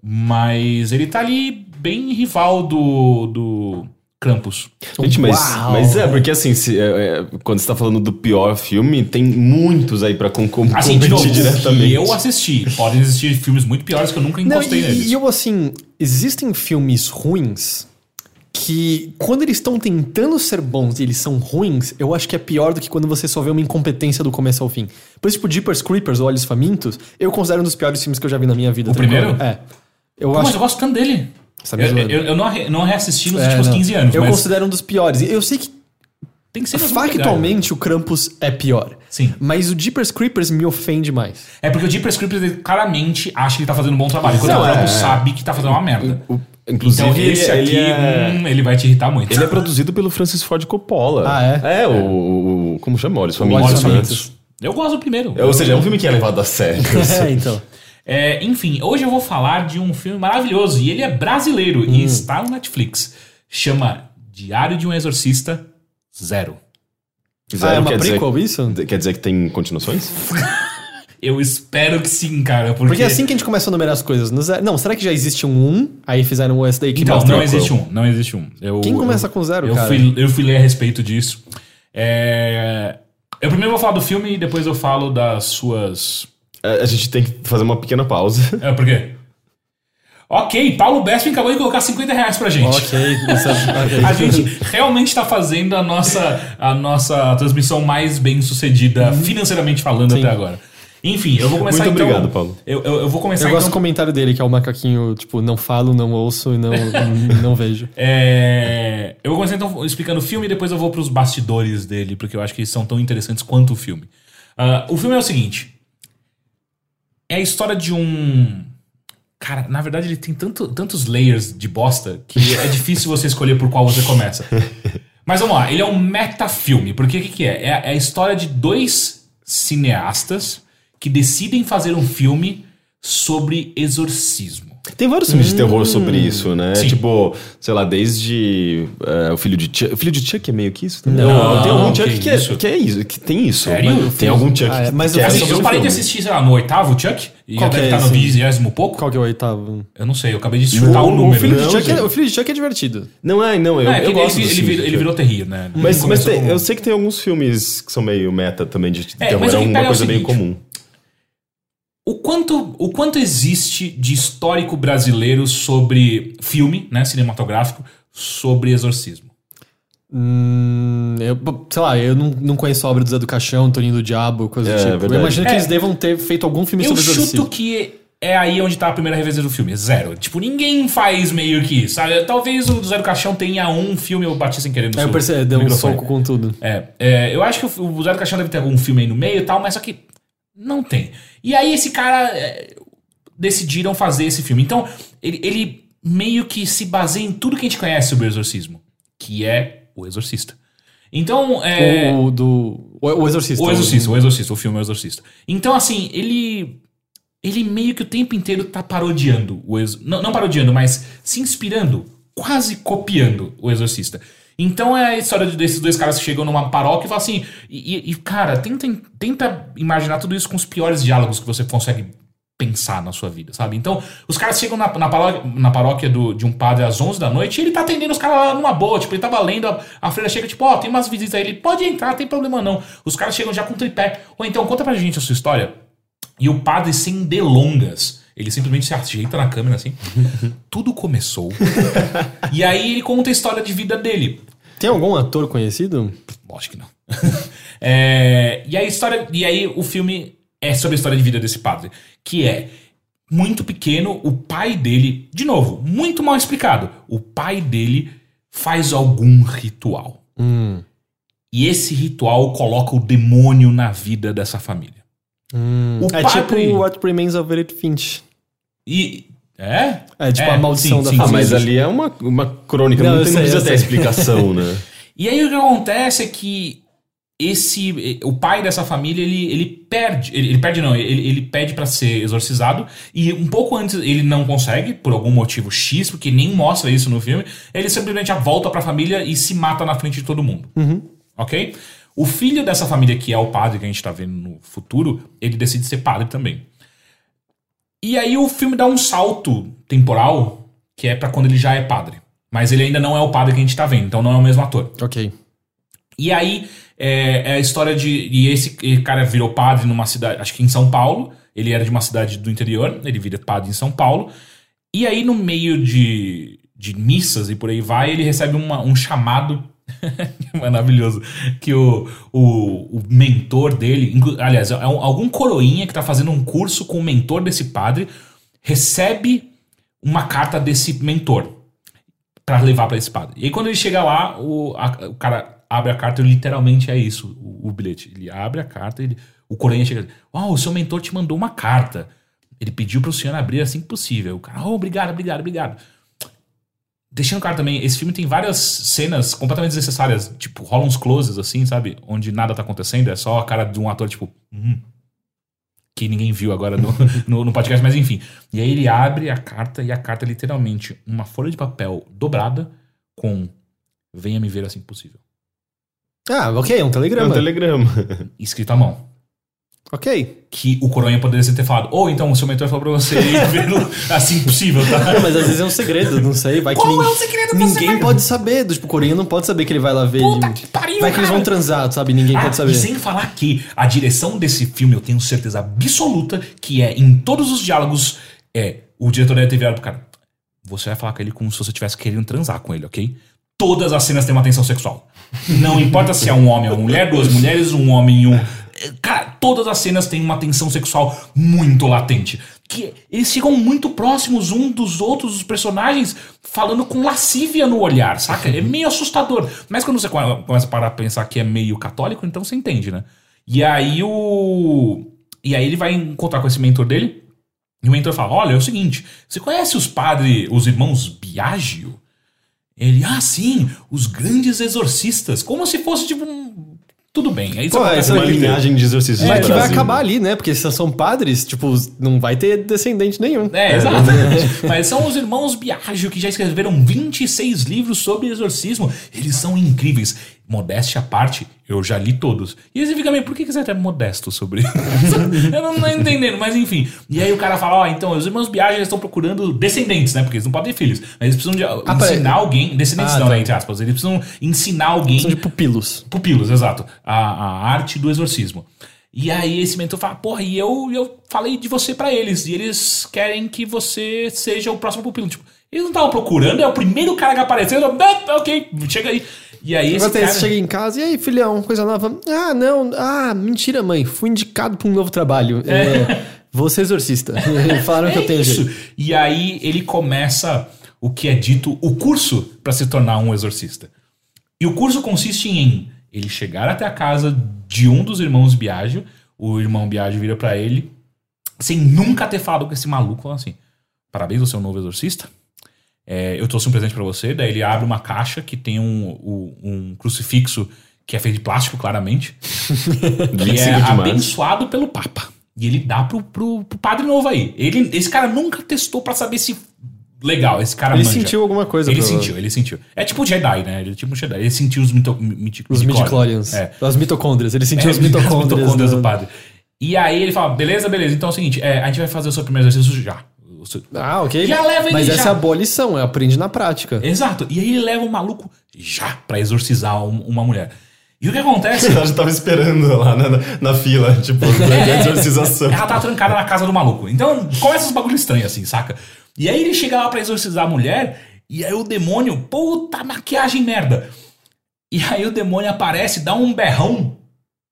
mas ele tá ali bem rival do, do Krampus.
Gente, mas,
Uau!
mas é, porque assim, se, é, é, quando você tá falando do pior filme, tem muitos aí pra con- com-
Assim, novo,
diretamente.
que eu assisti. Podem existir filmes muito piores que eu nunca
Não,
encostei
e,
neles.
e eu assim, existem filmes ruins que quando eles estão tentando ser bons e eles são ruins, eu acho que é pior do que quando você só vê uma incompetência do começo ao fim. Por isso, tipo, Jeepers Creepers, Olhos Famintos, eu considero um dos piores filmes que eu já vi na minha vida.
O
tá
primeiro?
É. Eu
Pô, mas
acho
eu gosto tanto dele. Eu, eu, eu não, não reassisti nos
É,
últimos
não.
15 anos,
Eu
mas
considero um dos piores. E Eu sei que
tem que ser
factualmente o Krampus é pior.
Sim.
Mas o Jeepers Creepers me ofende mais.
É porque o Jeepers Creepers ele claramente acha que ele tá fazendo um bom trabalho,
Não,
o Krampus
é.
sabe que tá fazendo uma merda.
O- inclusive,
Então esse
ele,
aqui,
ele é,
hum, ele vai te irritar muito.
ele é produzido pelo Francis Ford Coppola.
Ah, é?
É, o, o- Como chama? Olhos Famintos.
Famintos.
Eu gosto do primeiro.
É, Ou seja, é um filme que é levado a sério.
É, então.
É, enfim, hoje eu vou falar de um filme maravilhoso e ele é brasileiro
Hum.
e está no Netflix. Chama Diário de um Exorcista Zero.
Zero
ah, é uma
quer
prequel
dizer,
isso?
Quer dizer que tem continuações?
Eu espero que sim, cara, porque...
Porque é assim que a gente começa a numerar as coisas. No zero- Não, será que já existe um 1? Aí fizeram esse daí que
Então, não existe um, não existe um. Eu-
Quem começa
eu-
com zero,
eu
cara?
Fui, eu fui ler a respeito disso. É, Eu primeiro vou falar do filme e depois eu falo das suas...
A gente tem que fazer uma pequena pausa.
É, por quê? Ok, Paulo Bespin acabou de colocar 50 reais pra gente.
Ok, isso é-.
A gente realmente tá fazendo a nossa, a nossa transmissão mais bem sucedida, financeiramente falando
Sim.
até agora. Enfim, eu vou começar
Muito
então.
obrigado, Paulo.
Eu, eu, eu vou começar
Eu gosto do
então.
comentário dele, que é o macaquinho, tipo, não falo, não ouço e não, não vejo.
É, eu vou começar então explicando o filme e depois eu vou pros bastidores dele, porque eu acho que eles são tão interessantes quanto o filme. Ah, o filme é o seguinte: é a história de um. Cara, na verdade ele tem tanto, tantos layers de bosta que é difícil você escolher por qual você começa. Mas vamos lá, ele é um metafilme, porque o que, que é? é? É a história de dois cineastas que decidem fazer um filme sobre exorcismo.
Tem vários filmes de terror sobre isso, né?
Sim.
Tipo, sei lá, desde é, o filho de Chuck. O filho de Chuck é meio que isso também?
Não,
tem algum Chuck que, é,
isso?
que é isso, que tem isso.
Sério?
Mas Tem algum Chuck
Ah, é, mas
que
eu
é
Assim, eu
o
parei de assistir, sei lá, no oitavo Chuck, e
Qual que
deve
é
estar no vigésimo pouco.
Qual que é o oitavo?
Eu não sei, eu acabei de chutar
O-
o
o
número.
filho de
Não,
Chuck é, o filho de Chuck é divertido.
Não, é, não, eu,
É,
eu
ele,
gosto
ele, ele,
de
ele virou terrível, né?
Mas, mas tem-
como-
eu sei que tem alguns filmes que são meio meta também de
É,
terror.
mas
É
o é
uma
o
coisa bem
seguinte.
comum.
O quanto, o quanto existe de histórico brasileiro sobre filme, né, cinematográfico, sobre exorcismo?
Hum, eu, sei lá, eu não, não conheço a obra do Zé do Caixão, Toninho do Diabo, coisa
É,
do tipo.
verdade.
Eu imagino que
É.
eles devam ter feito algum filme
Eu
sobre
chuto
exorcismo.
que é aí onde tá a primeira referência do filme, zero. Tipo, ninguém faz meio que, sabe? Talvez o Zé do Caixão tenha um filme, eu bati sem querer no
Aí eu percebi, deu um
microfone.
soco com tudo.
É, é, eu acho que o o Zé do Caixão deve ter algum filme aí no meio e tal, mas só que não tem. E aí esse cara é, decidiram fazer esse filme. Então, ele, ele meio que se baseia em tudo que a gente conhece sobre o exorcismo, que é o exorcista. Então, é,
O, do. O, o Exorcista.
o Exorcista, o Exorcista, o filme é o Exorcista. Então, assim, ele. Ele meio que o tempo inteiro tá parodiando o ex... não, não parodiando, mas se inspirando, quase copiando o Exorcista. Então é a história de- desses dois caras que chegam numa paróquia e falam assim. E, e- cara, tenta, tenta imaginar tudo isso com os piores diálogos que você consegue pensar na sua vida, sabe? Então, os caras chegam na, na paróquia, na paróquia do- de um padre às 11 da noite e ele tá atendendo os caras lá numa boa. Tipo, ele tava lendo, a, a freira chega, tipo, ó, tem umas visitas aí. Ele pode entrar, tem problema não. Os caras chegam já com tripé. Ou então, conta pra gente a sua história. E o padre, sem delongas, ele simplesmente se ajeita na câmera assim. Tudo começou. e aí ele conta a história de vida dele.
Tem algum ator conhecido?
Lógico que não. É, e a história. E aí o filme é sobre a história de vida desse padre. Que é. muito pequeno, o pai dele, de novo, muito mal explicado. O pai dele faz algum ritual.
Hum.
E esse ritual coloca o demônio na vida dessa família.
Hum.
O
É
padre-
tipo What Remains of Edith Finch.
E. É?
É tipo
É,
a maldição
sim,
da
sim,
Ah,
família.
mas ali é uma, uma crônica,
Não,
não,
eu
tem,
sei,
não precisa ter explicação, né?
E aí o que acontece é que esse o pai dessa família ele, ele perde ele, ele perde não ele, ele pede pra ser exorcizado e um pouco antes ele não consegue por algum motivo X porque nem mostra isso no filme ele simplesmente volta pra família e se mata na frente de todo mundo ok o filho dessa família que é o padre que a gente tá vendo no futuro ele decide ser padre também e aí o filme dá um salto temporal que é pra quando ele já é padre mas ele ainda não é o padre que a gente tá vendo então não é o mesmo ator
Ok.
e aí é, é a história de. E esse cara virou padre numa cidade, acho que em São Paulo. Ele era de uma cidade do interior, ele vira padre em São Paulo. E aí, no meio de, de missas e por aí vai, ele recebe uma- um chamado. Maravilhoso. Que o, o, o mentor dele, aliás, é um- algum coroinha que tá fazendo um curso com o mentor desse padre, recebe uma carta desse mentor pra levar pra esse padre. E aí quando ele chega lá, o, a- o cara abre a carta e literalmente é isso, o, o bilhete. Ele abre a carta e o coroinha chega e oh, o seu mentor te mandou uma carta. Ele pediu pro senhor abrir assim que possível. O cara, oh, obrigado, obrigado, obrigado. Deixando claro também, esse filme tem várias cenas completamente desnecessárias. Tipo, rolam uns closes, assim, sabe? Onde nada tá acontecendo, é só a cara de um ator, tipo... "Hum", que ninguém viu agora no, no, no podcast, mas enfim. E aí ele abre a carta e a carta é literalmente uma folha de papel dobrada com venha me ver assim que possível.
Ah, ok, é um
É um
telegrama.
telegrama.
Escrito à mão.
Ok.
Que o Coronha poderia ter falado, ou então o seu mentor falou pra você assim que possível, tá?
Não, mas às vezes é um segredo, não sei. Vai que
Qual
nin-
é o segredo
Ninguém
você?
pode saber. Tipo, o Corinha não pode saber que ele vai lá ver.
Puta
ele-
que pariu,
Vai que eles vão transar, sabe? Ninguém
Ah,
pode saber.
E sem falar que a direção desse filme, eu tenho certeza absoluta que é em todos os diálogos, é o diretor deve ter virado pro cara. Você vai falar com ele como se você estivesse querendo transar com ele, ok? Todas as cenas têm uma tensão sexual. Não importa se é um homem ou uma mulher, duas mulheres, um homem e um. Cara, todas as cenas têm uma tensão sexual muito latente. Que eles ficam muito próximos um dos outros, os personagens, falando com lascívia no olhar, saca? É meio assustador. Mas quando você come- começa a parar pra pensar que é meio católico, então você entende, né? E aí o. E aí ele vai encontrar com esse mentor dele. E o mentor fala: Olha, é o seguinte, você conhece os padres, os irmãos Biagio? Ele, ah, sim, os grandes exorcistas. Como se fosse tipo um. Tudo bem. Aí
Pô,
acontece
essa
inteiro.
linhagem de exorcistas.
Mas
no
que vai acabar ali, né? Porque se são padres, tipo, não vai ter descendente nenhum.
É, exatamente. Mas são os irmãos Biagio que já escreveram 26 livros sobre exorcismo. Eles são incríveis. Modéstia à parte, eu já li todos. E aí você fica meio, por que que você é até modesto sobre isso? eu não tô entendendo, mas enfim. E aí o cara fala, ó, então, os irmãos Biagio eles estão procurando descendentes, né? Porque eles não podem ter filhos. Mas eles precisam de
peraí.
ensinar alguém, descendentes
Ah,
não,
tá.
né, entre aspas. Eles precisam ensinar alguém
de pupilos.
Pupilos, exato. A, a arte do exorcismo. E aí esse mentor fala, porra, e eu, eu falei de você pra eles. E eles querem que você seja o próximo pupilo. Tipo, eles não estavam procurando, é o primeiro cara que apareceu. Eu, "Ah, ok, chega aí. E aí esse cara...
você chega em casa, e aí, filhão, coisa nova? Ah, não, ah, mentira, mãe, fui indicado pra um novo trabalho. É, vou ser exorcista. Falaram que eu tenho
É isso.
jeito.
E aí ele começa o que é dito o curso pra se tornar um exorcista. E o curso consiste em ele chegar até a casa de um dos irmãos Biagio, o irmão Biagio vira pra ele, sem nunca ter falado com esse maluco, falando assim: Parabéns, você é um novo exorcista. É, eu trouxe um presente pra você. Daí ele abre uma caixa que tem um, um, um crucifixo que é feito de plástico, claramente. que
25
é abençoado pelo Papa. E ele dá pro, pro, pro padre novo aí. Ele, esse cara nunca testou pra saber se. Legal, esse cara
Ele
manja.
sentiu alguma coisa.
Ele sentiu, ele sentiu. É tipo Jedi, né? Ele é tipo um Jedi. Ele sentiu os mito, miti,
Os midichlorians.
É.
As mitocôndrias. Ele sentiu
É,
as mitocôndrias.
mitocôndrias
do-
do padre. E aí ele fala, beleza, beleza. Então é o seguinte, é, a gente vai fazer o seu primeiro exercício já.
Ah, ok.
Já leva ele
Mas
já.
essa é a boa lição, é aprende na prática.
Exato. E aí ele leva o maluco já pra exorcizar um- uma mulher. E o que acontece?
Ela já tava esperando lá na, na, na fila, tipo, da exorcização.
Ela tá trancada na casa do maluco. Então começa uns bagulho estranho assim, saca? E aí ele chega lá pra exorcizar a mulher, e aí o demônio, puta maquiagem merda. E aí o demônio aparece, dá um berrão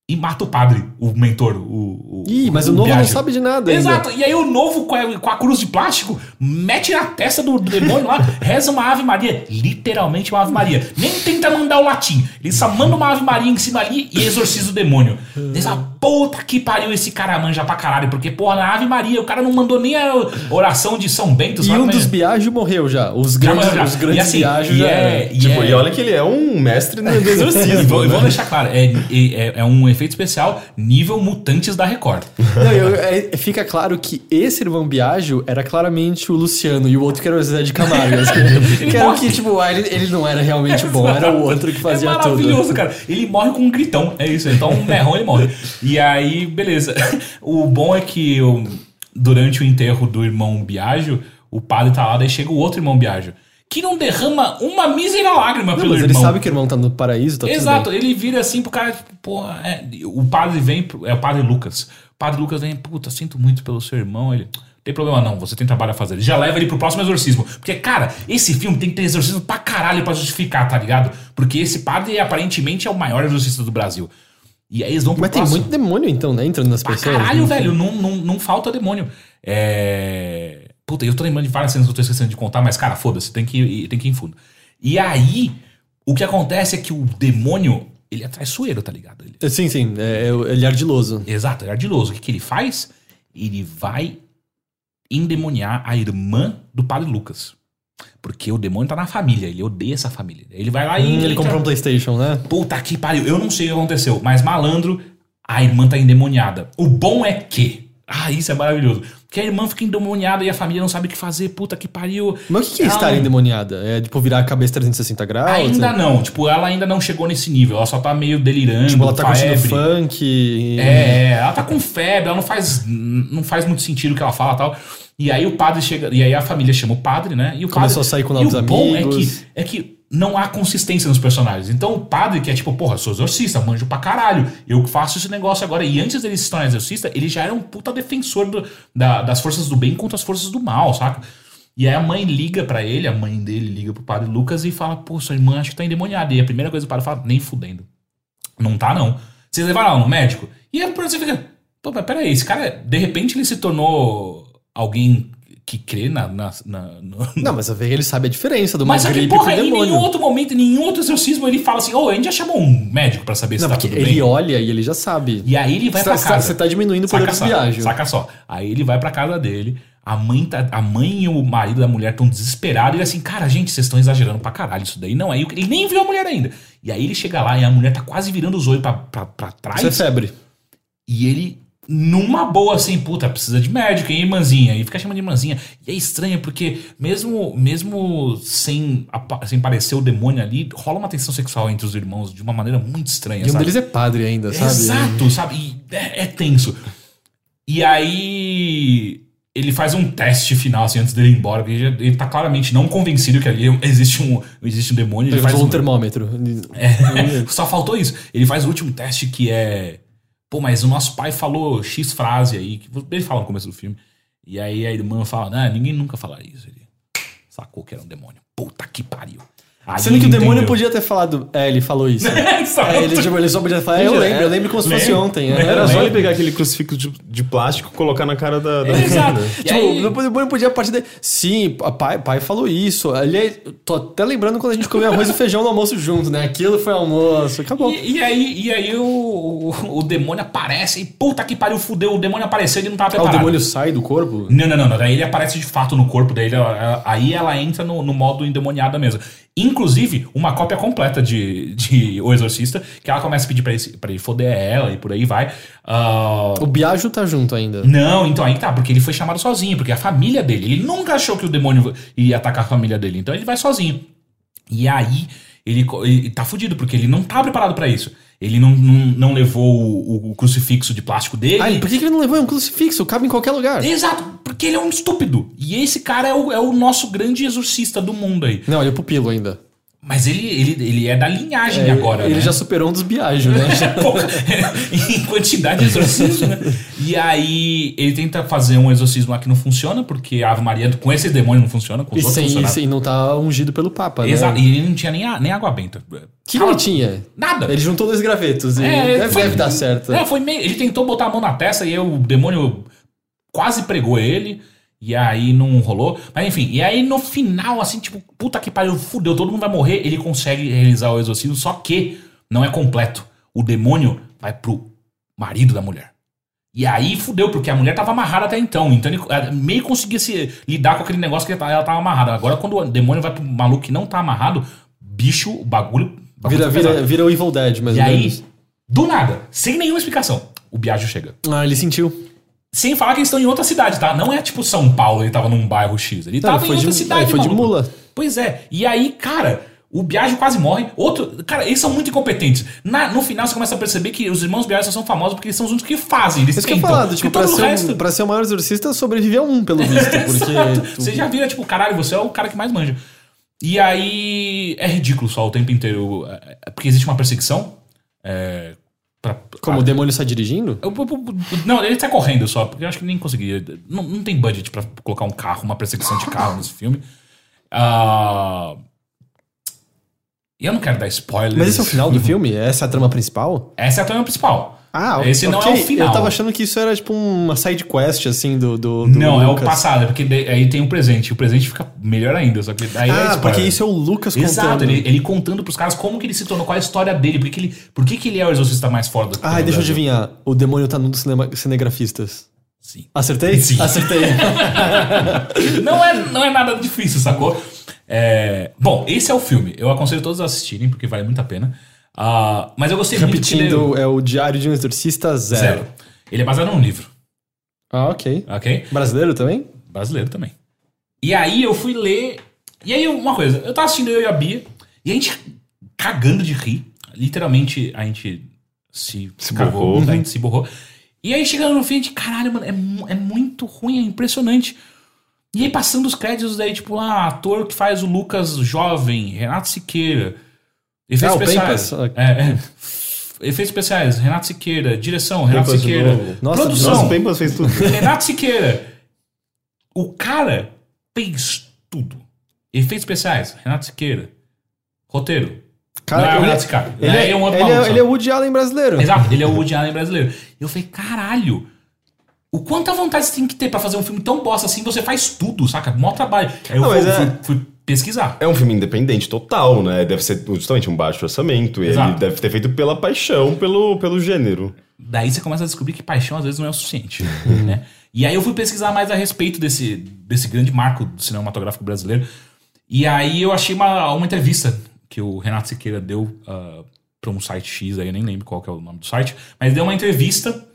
e mata o padre, o mentor, o. o
Ih, mas o novo não sabe de nada ainda.
Exato, e aí o novo com a, com a cruz de plástico mete na testa do demônio lá, reza uma Ave Maria, literalmente uma Ave Maria. Nem tenta mandar o latim, ele só manda uma Ave Maria em cima ali e exorciza o demônio. Diz a puta que pariu esse cara manja pra caralho, porque porra, na Ave Maria o cara não mandou nem a oração de São Bento,
E um
é?
dos Biagio morreu já. Os grandes,
já.
os grandes
E assim,
Biagio
e
já.
é- e
Tipo,
é-
e olha que ele é um mestre no do
E
exorcismo.
vou, e vou
né?
deixar claro, é, é, é um efeito especial nível mutantes da Record.
Não, eu- é- fica claro que esse irmão Biagio era claramente o Luciano e o outro que era o Zé de Camargo. que era o que, tipo, ah, ele, ele não era realmente bom, era o outro que fazia
é
tudo.
maravilhoso, cara. Ele morre com um gritão. É isso. Então, um berrão ele morre. E aí, beleza. O bom é que eu- durante o enterro do irmão Biagio, o padre tá lá, daí chega o outro irmão Biagio. Que não derrama uma mísera lágrima
Não,
pelo
mas ele
irmão.
sabe que o irmão tá no paraíso, tá
Exato,
tudo bem.
ele vira assim pro cara, tipo, porra, é, o padre vem, é o padre Lucas. O padre Lucas vem, puta, sinto muito pelo seu irmão. Ele, tem problema não, você tem trabalho a fazer. Ele já leva ele pro próximo exorcismo. Porque, cara, esse filme tem que ter exorcismo pra caralho pra justificar, tá ligado? Porque esse padre aparentemente é o maior exorcista do Brasil. E aí eles vão pro
Mas tem
próximo.
muito demônio, então, né? Entrando nas
Pra
pessoas.
caralho,
né?
velho, não, não, não falta demônio. É. Puta, eu tô lembrando de várias cenas que eu tô esquecendo de contar, mas, cara, foda-se, tem que, ir- tem que ir em fundo. E aí, o que acontece é que o demônio, ele é traiçoeiro, tá ligado? Ele-
Sim, sim, é, é- ele é ardiloso.
exato, ele é ardiloso. O que, que ele faz? Ele vai endemoniar a irmã do padre Lucas. Porque o demônio tá na família, ele odeia essa família. Ele vai lá e.
Hum, ele comprou um Playstation, né?
Puta que pariu, eu não sei o que aconteceu, mas malandro, a irmã tá endemoniada. O bom é que. Ah, isso é maravilhoso. Que a irmã fica endemoniada e a família não sabe o que fazer. Puta que pariu.
Mas o que, que é
Ela
estar endemoniada? É tipo virar a cabeça 360 graus?
Ainda
É-
não, tipo, ela ainda não chegou nesse nível. Ela só tá meio delirando.
Tipo, ela tá curtindo
febre.
funk. e-
É, ela tá com febre, ela não faz, não faz muito sentido o que ela fala e tal. E aí o padre chega, e aí a família chama o padre, né? E o
Começou
padre,
a sair com
e
novos
o bom é
amigos.
que, é que não há consistência nos personagens. Então o padre, que é tipo, porra, sou exorcista, manjo pra caralho, eu que faço esse negócio agora. E antes dele se tornar exorcista, ele já era um puta defensor do- da- das forças do bem contra as forças do mal, saca? E aí a mãe liga pra ele, a mãe dele liga pro padre Lucas e fala, pô, sua irmã acho que tá endemoniada. E a primeira coisa que o padre fala, nem fudendo. Não tá, não. Vocês levaram ela no médico? E aí você fica, pô, mas peraí, esse cara, de repente ele se tornou alguém que crê na. na, na- no-
Não, mas ele sabe a diferença do
Mas só que,
gripe
porra, em nenhum outro momento, em nenhum outro exorcismo, ele fala assim, ô, a gente já chamou um médico pra saber se
Não,
tá tudo
ele
bem.
olha e ele já sabe.
E aí ele vai
Você
pra
tá-
casa.
você tá diminuindo o poder
só,
viagens.
Saca só. Aí ele vai pra casa dele, a mãe, tá, a mãe e o marido da mulher estão desesperados. E ele assim, cara, gente, vocês estão exagerando pra caralho isso daí. Não, aí ele nem viu a mulher ainda. E aí ele chega lá e a mulher tá quase virando os olhos pra, pra, pra trás.
Isso é febre.
E ele, numa boa, assim, puta, precisa de médico, hein, irmãzinha? E fica chamando de irmãzinha. E é estranho, porque mesmo, mesmo sem, sem parecer o demônio ali, rola uma tensão sexual entre os irmãos de uma maneira muito estranha,
E um
sabe?
deles é padre ainda, sabe?
Exato, sabe? E é, é tenso. E aí ele faz um teste final, assim, antes dele ir embora, porque ele, ele tá claramente não convencido que ali existe um, existe um demônio. Ele
Ele
faz
um
um,
termômetro.
é, só faltou isso. Ele faz o último teste que é. Pô, mas o nosso pai falou X frase aí. Que ele fala no começo do filme. E aí a irmã fala: Não, ninguém nunca falaria isso. Ele sacou que era um demônio. Puta que pariu. Aí
Sendo que o
ele
demônio
entendeu.
podia ter falado. É, ele falou isso.
Só-
É, ele, tipo, ele só podia falar. É, eu lembro, eu lembro como se fosse ontem. é.
Era só ele pegar aquele crucifixo de, de plástico e colocar na cara da. da
Exato.
Tipo,
aí-
o demônio podia partir daí. Sim, pai, pai falou isso. Ali, tô até lembrando quando a gente comeu arroz e feijão no almoço junto, né? Aquilo foi almoço. Acabou.
E, e aí, e aí o, o, o demônio aparece e puta que pariu, fudeu. O demônio apareceu e ele não tava
Ah, o
preparado.
demônio sai do corpo?
Não, não, não, não. Daí ele aparece de fato no corpo dele. Aí ela entra no, no modo endemoniada mesmo. Inclusive, uma cópia completa de, de O Exorcista, que ela começa a pedir pra ele, pra ele foder ela e por aí vai. Ah,
O Biagio tá junto ainda.
não, então aí tá, porque ele foi chamado sozinho, porque a família dele, ele nunca achou que o demônio ia atacar a família dele, então ele vai sozinho. E aí ele, ele tá fudido, porque ele não tá preparado pra isso. Ele não, não, não levou o, o crucifixo de plástico dele.
Ah, por que, que ele não levou um crucifixo? Cabe em qualquer lugar.
Exato, porque ele é um estúpido. E esse cara é o, é o nosso grande exorcista do mundo aí.
Não, ele é pupilo ainda.
Mas ele, ele, ele é da linhagem
É,
agora,
ele
né?
já superou um dos Biagio, né?
Em quantidade de exorcismo, né? E aí ele tenta fazer um exorcismo lá que não funciona, porque a Ave Maria com esse demônio não funciona, com os
E,
outros
sem,
funcionava.
sem- não tá ungido pelo Papa, né?
Exato, e ele não tinha nem, a- nem água benta.
Que ele tinha?
Nada.
Ele juntou dois gravetos e
É,
deve,
foi-
deve dar certo.
É, foi meio. Ele tentou botar a mão na testa e aí o demônio quase pregou ele. E aí não rolou. Mas enfim, e aí no final, assim, tipo, puta que pariu, fudeu, todo mundo vai morrer. Ele consegue realizar o exorcismo, só que não é completo. O demônio vai pro marido da mulher. E aí fudeu, porque a mulher tava amarrada até então. Então ele eh, meio conseguia se lidar com aquele negócio que ela tava- amarrada. Agora, quando o demônio vai pro maluco que não tá amarrado, bicho, o bagulho.
Vira,
pesado.
vira, vira o Evil Dead, mais
E aí, do nada, sem nenhuma explicação, o Biagio chega.
Ah, ele sentiu.
Sem falar que eles estão em outra cidade, tá? Não é tipo São Paulo, ele tava num bairro X. Ele
Não,
tava
ele
em outra
de-
cidade,
ele foi de mula.
Pois é. E aí, cara, o Biagio quase morre. Outro. Cara, eles são muito incompetentes. Na- no final, você começa a perceber que os irmãos Biagio só são famosos porque eles são os únicos que fazem. Eles
Isso que eu
tentam.
falado, tipo, pra ser,
o
um-
resto.
pra ser o maior exorcista, sobreviveu um, pelo visto. Porque. Tu-
Você já vira, tipo, caralho, você é o cara que mais manja. E aí é ridículo só o tempo inteiro. é, é, Porque existe uma perseguição. É, pra-
Como
ah,
o demônio está dirigindo?
Eu- eu- eu- não, ele tá correndo só, porque eu acho que nem conseguia. Não, não tem budget pra colocar um carro, uma perseguição de carro nesse filme. Ah, E eu não quero dar spoilers.
Mas esse é o final do filme? Essa é a trama principal?
Essa é a trama principal.
Ah,
Esse não é o final.
Eu tava achando que isso era tipo uma side quest, assim, do. do, do
Não, é o
Lucas.
passado, é porque aí tem o presente. O presente fica melhor ainda, só que aí é
Ah,
spoiler.
porque isso é o Lucas
Exato,
contando.
ele, ele contando pros caras como que ele se tornou, qual é a história dele, por que, que ele, por que, que ele é o exorcista mais foda.
Ah, deixa eu adivinhar. O demônio tá num dos cinegrafistas.
Sim.
Acertei?
Sim.
Acertei.
não, é, não é nada difícil, sacou? É, bom, esse é o filme. Eu aconselho todos a assistirem, porque vale muito a pena. Ah, mas eu gostei muito que
Repetindo, é o Diário de um Exorcista Zero.
zero. Ele é baseado num livro,
Ah, ok.
ok?
Brasileiro também?
Brasileiro também. E aí eu fui ler. E aí, uma coisa, eu tava assistindo eu e a Bia, e a gente cagando de rir. Literalmente, a gente se,
Se
cagou,
borrou.
a gente se borrou. E aí, chegando no fim, a gente, caralho, mano, é, é muito ruim, é impressionante. E aí, passando os créditos, daí, tipo, lá, ator que faz o Lucas jovem, Renato Siqueira. Efeitos
Ah,
especiais. É, é. Efeitos especiais, Renato Siqueira. Direção, Renato
Pempas
Siqueira.
Nossa,
Produção,
Nossa, Pempas fez tudo.
Renato Siqueira. O cara fez tudo. Efeitos especiais, Renato Siqueira. Roteiro. não é o
ele,
Renato Siqueira.
ele,
é um outro
ele,
maluco
é, ele é o Woody Allen brasileiro.
Exato, ele é o Woody Allen brasileiro. Eu falei, caralho. O quanta vontade você tem que ter pra fazer um filme tão bosta assim, você faz tudo, saca? Mó trabalho. Aí eu
Não,
fui,
é-
fui- fui pesquisar.
É um filme independente total, né? Deve ser justamente um baixo orçamento. E ele deve ter feito pela paixão, pelo, pelo gênero.
Daí você começa a descobrir que paixão às vezes não é o suficiente, né? E aí eu fui pesquisar mais a respeito desse, desse grande marco do cinematográfico brasileiro. E aí eu achei uma, uma entrevista que o Renato Siqueira deu uh, para um site X, aí eu nem lembro qual que é o nome do site, mas deu uma entrevista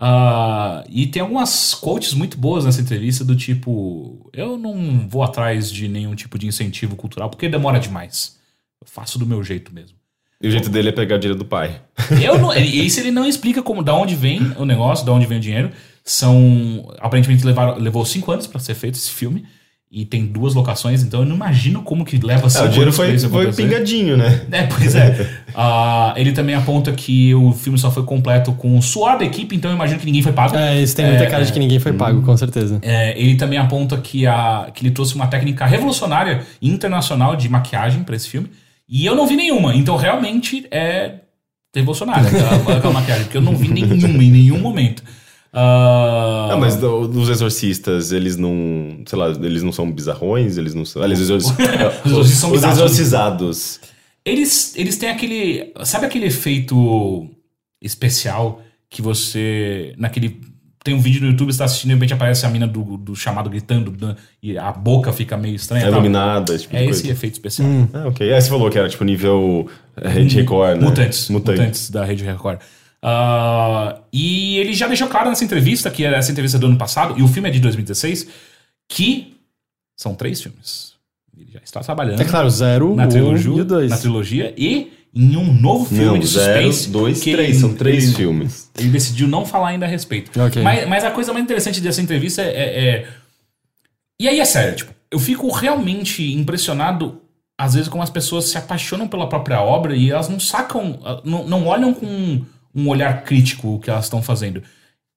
ah, e tem algumas quotes muito boas nessa entrevista do tipo, eu não vou atrás de nenhum tipo de incentivo cultural porque demora demais. Eu faço do meu jeito mesmo.
E o jeito dele é pegar o dinheiro do pai.
Eu não, isso ele não explica como, da onde vem o negócio, da onde vem o dinheiro. São. Aparentemente levaram, levou cinco anos pra ser feito esse filme. E tem duas locações, então eu não imagino como que leva
É,
cinco
o dinheiro foi,
isso
foi pingadinho, né?
É, pois é. Ah, ele também aponta que o filme só foi completo com o suor da equipe, então eu imagino que ninguém foi pago.
É, isso tem muita
É,
cara de que ninguém foi pago, com certeza.
É, ele também aponta que, a, que ele trouxe uma técnica revolucionária internacional de maquiagem pra esse filme. E eu não vi nenhuma. Então realmente é revolucionária aquela, aquela maquiagem. Porque eu não vi nenhuma em nenhum momento. Ah,
Não, mas do- dos exorcistas, eles não. Sei lá, eles não são bizarrões, eles não são. Aliás, os, exorci-
Os são
os exorcizados.
eles, eles têm aquele. Sabe aquele efeito especial que você. Naquele. Tem um vídeo no YouTube, você tá assistindo e de repente aparece a mina do, do chamado gritando né, e a boca fica meio estranha.
É iluminada, tipo
É esse
coisa.
efeito especial.
Ah, ok. Aí você falou que era tipo nível é, Rede Record, né?
Mutantes.
Mutante.
Mutantes da Rede Record. Ah, e ele já deixou claro nessa entrevista, que era essa entrevista do ano passado, e o filme é de 2016, que são três filmes. Ele já está trabalhando
É claro, zero,
na,
um
trilogia,
e o dois.
na trilogia e em um novo filme
Não,
de
zero,
suspense.
dois,
que
três. São três
ele-
filmes.
Ele decidiu não falar ainda a respeito.
Ok.
Mas, mas a coisa mais interessante dessa entrevista é, é- E aí é sério, tipo, eu fico realmente impressionado às vezes, como as pessoas se apaixonam pela própria obra e elas não sacam, ah, não, não olham com um, olhar crítico o que elas estão fazendo.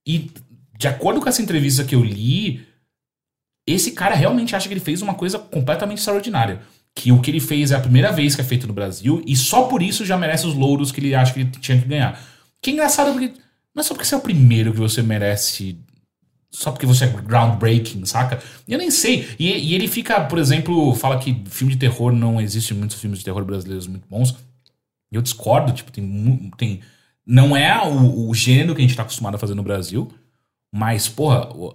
E, de acordo com essa entrevista que eu li, esse cara realmente acha que ele fez uma coisa completamente extraordinária. Que o que ele fez é a primeira vez que é feito no Brasil e só por isso já merece os louros que ele acha que ele tinha que ganhar. Que é engraçado porque não é só porque você é o primeiro que você merece. Só porque você é groundbreaking, saca? Eu nem sei. E, e ele fica, por exemplo, fala que filme de terror não existe muitos filmes de terror brasileiros muito bons. Eu discordo, tipo, tem. tem não é o, o gênero que a gente tá acostumado a fazer no Brasil, mas, porra, o,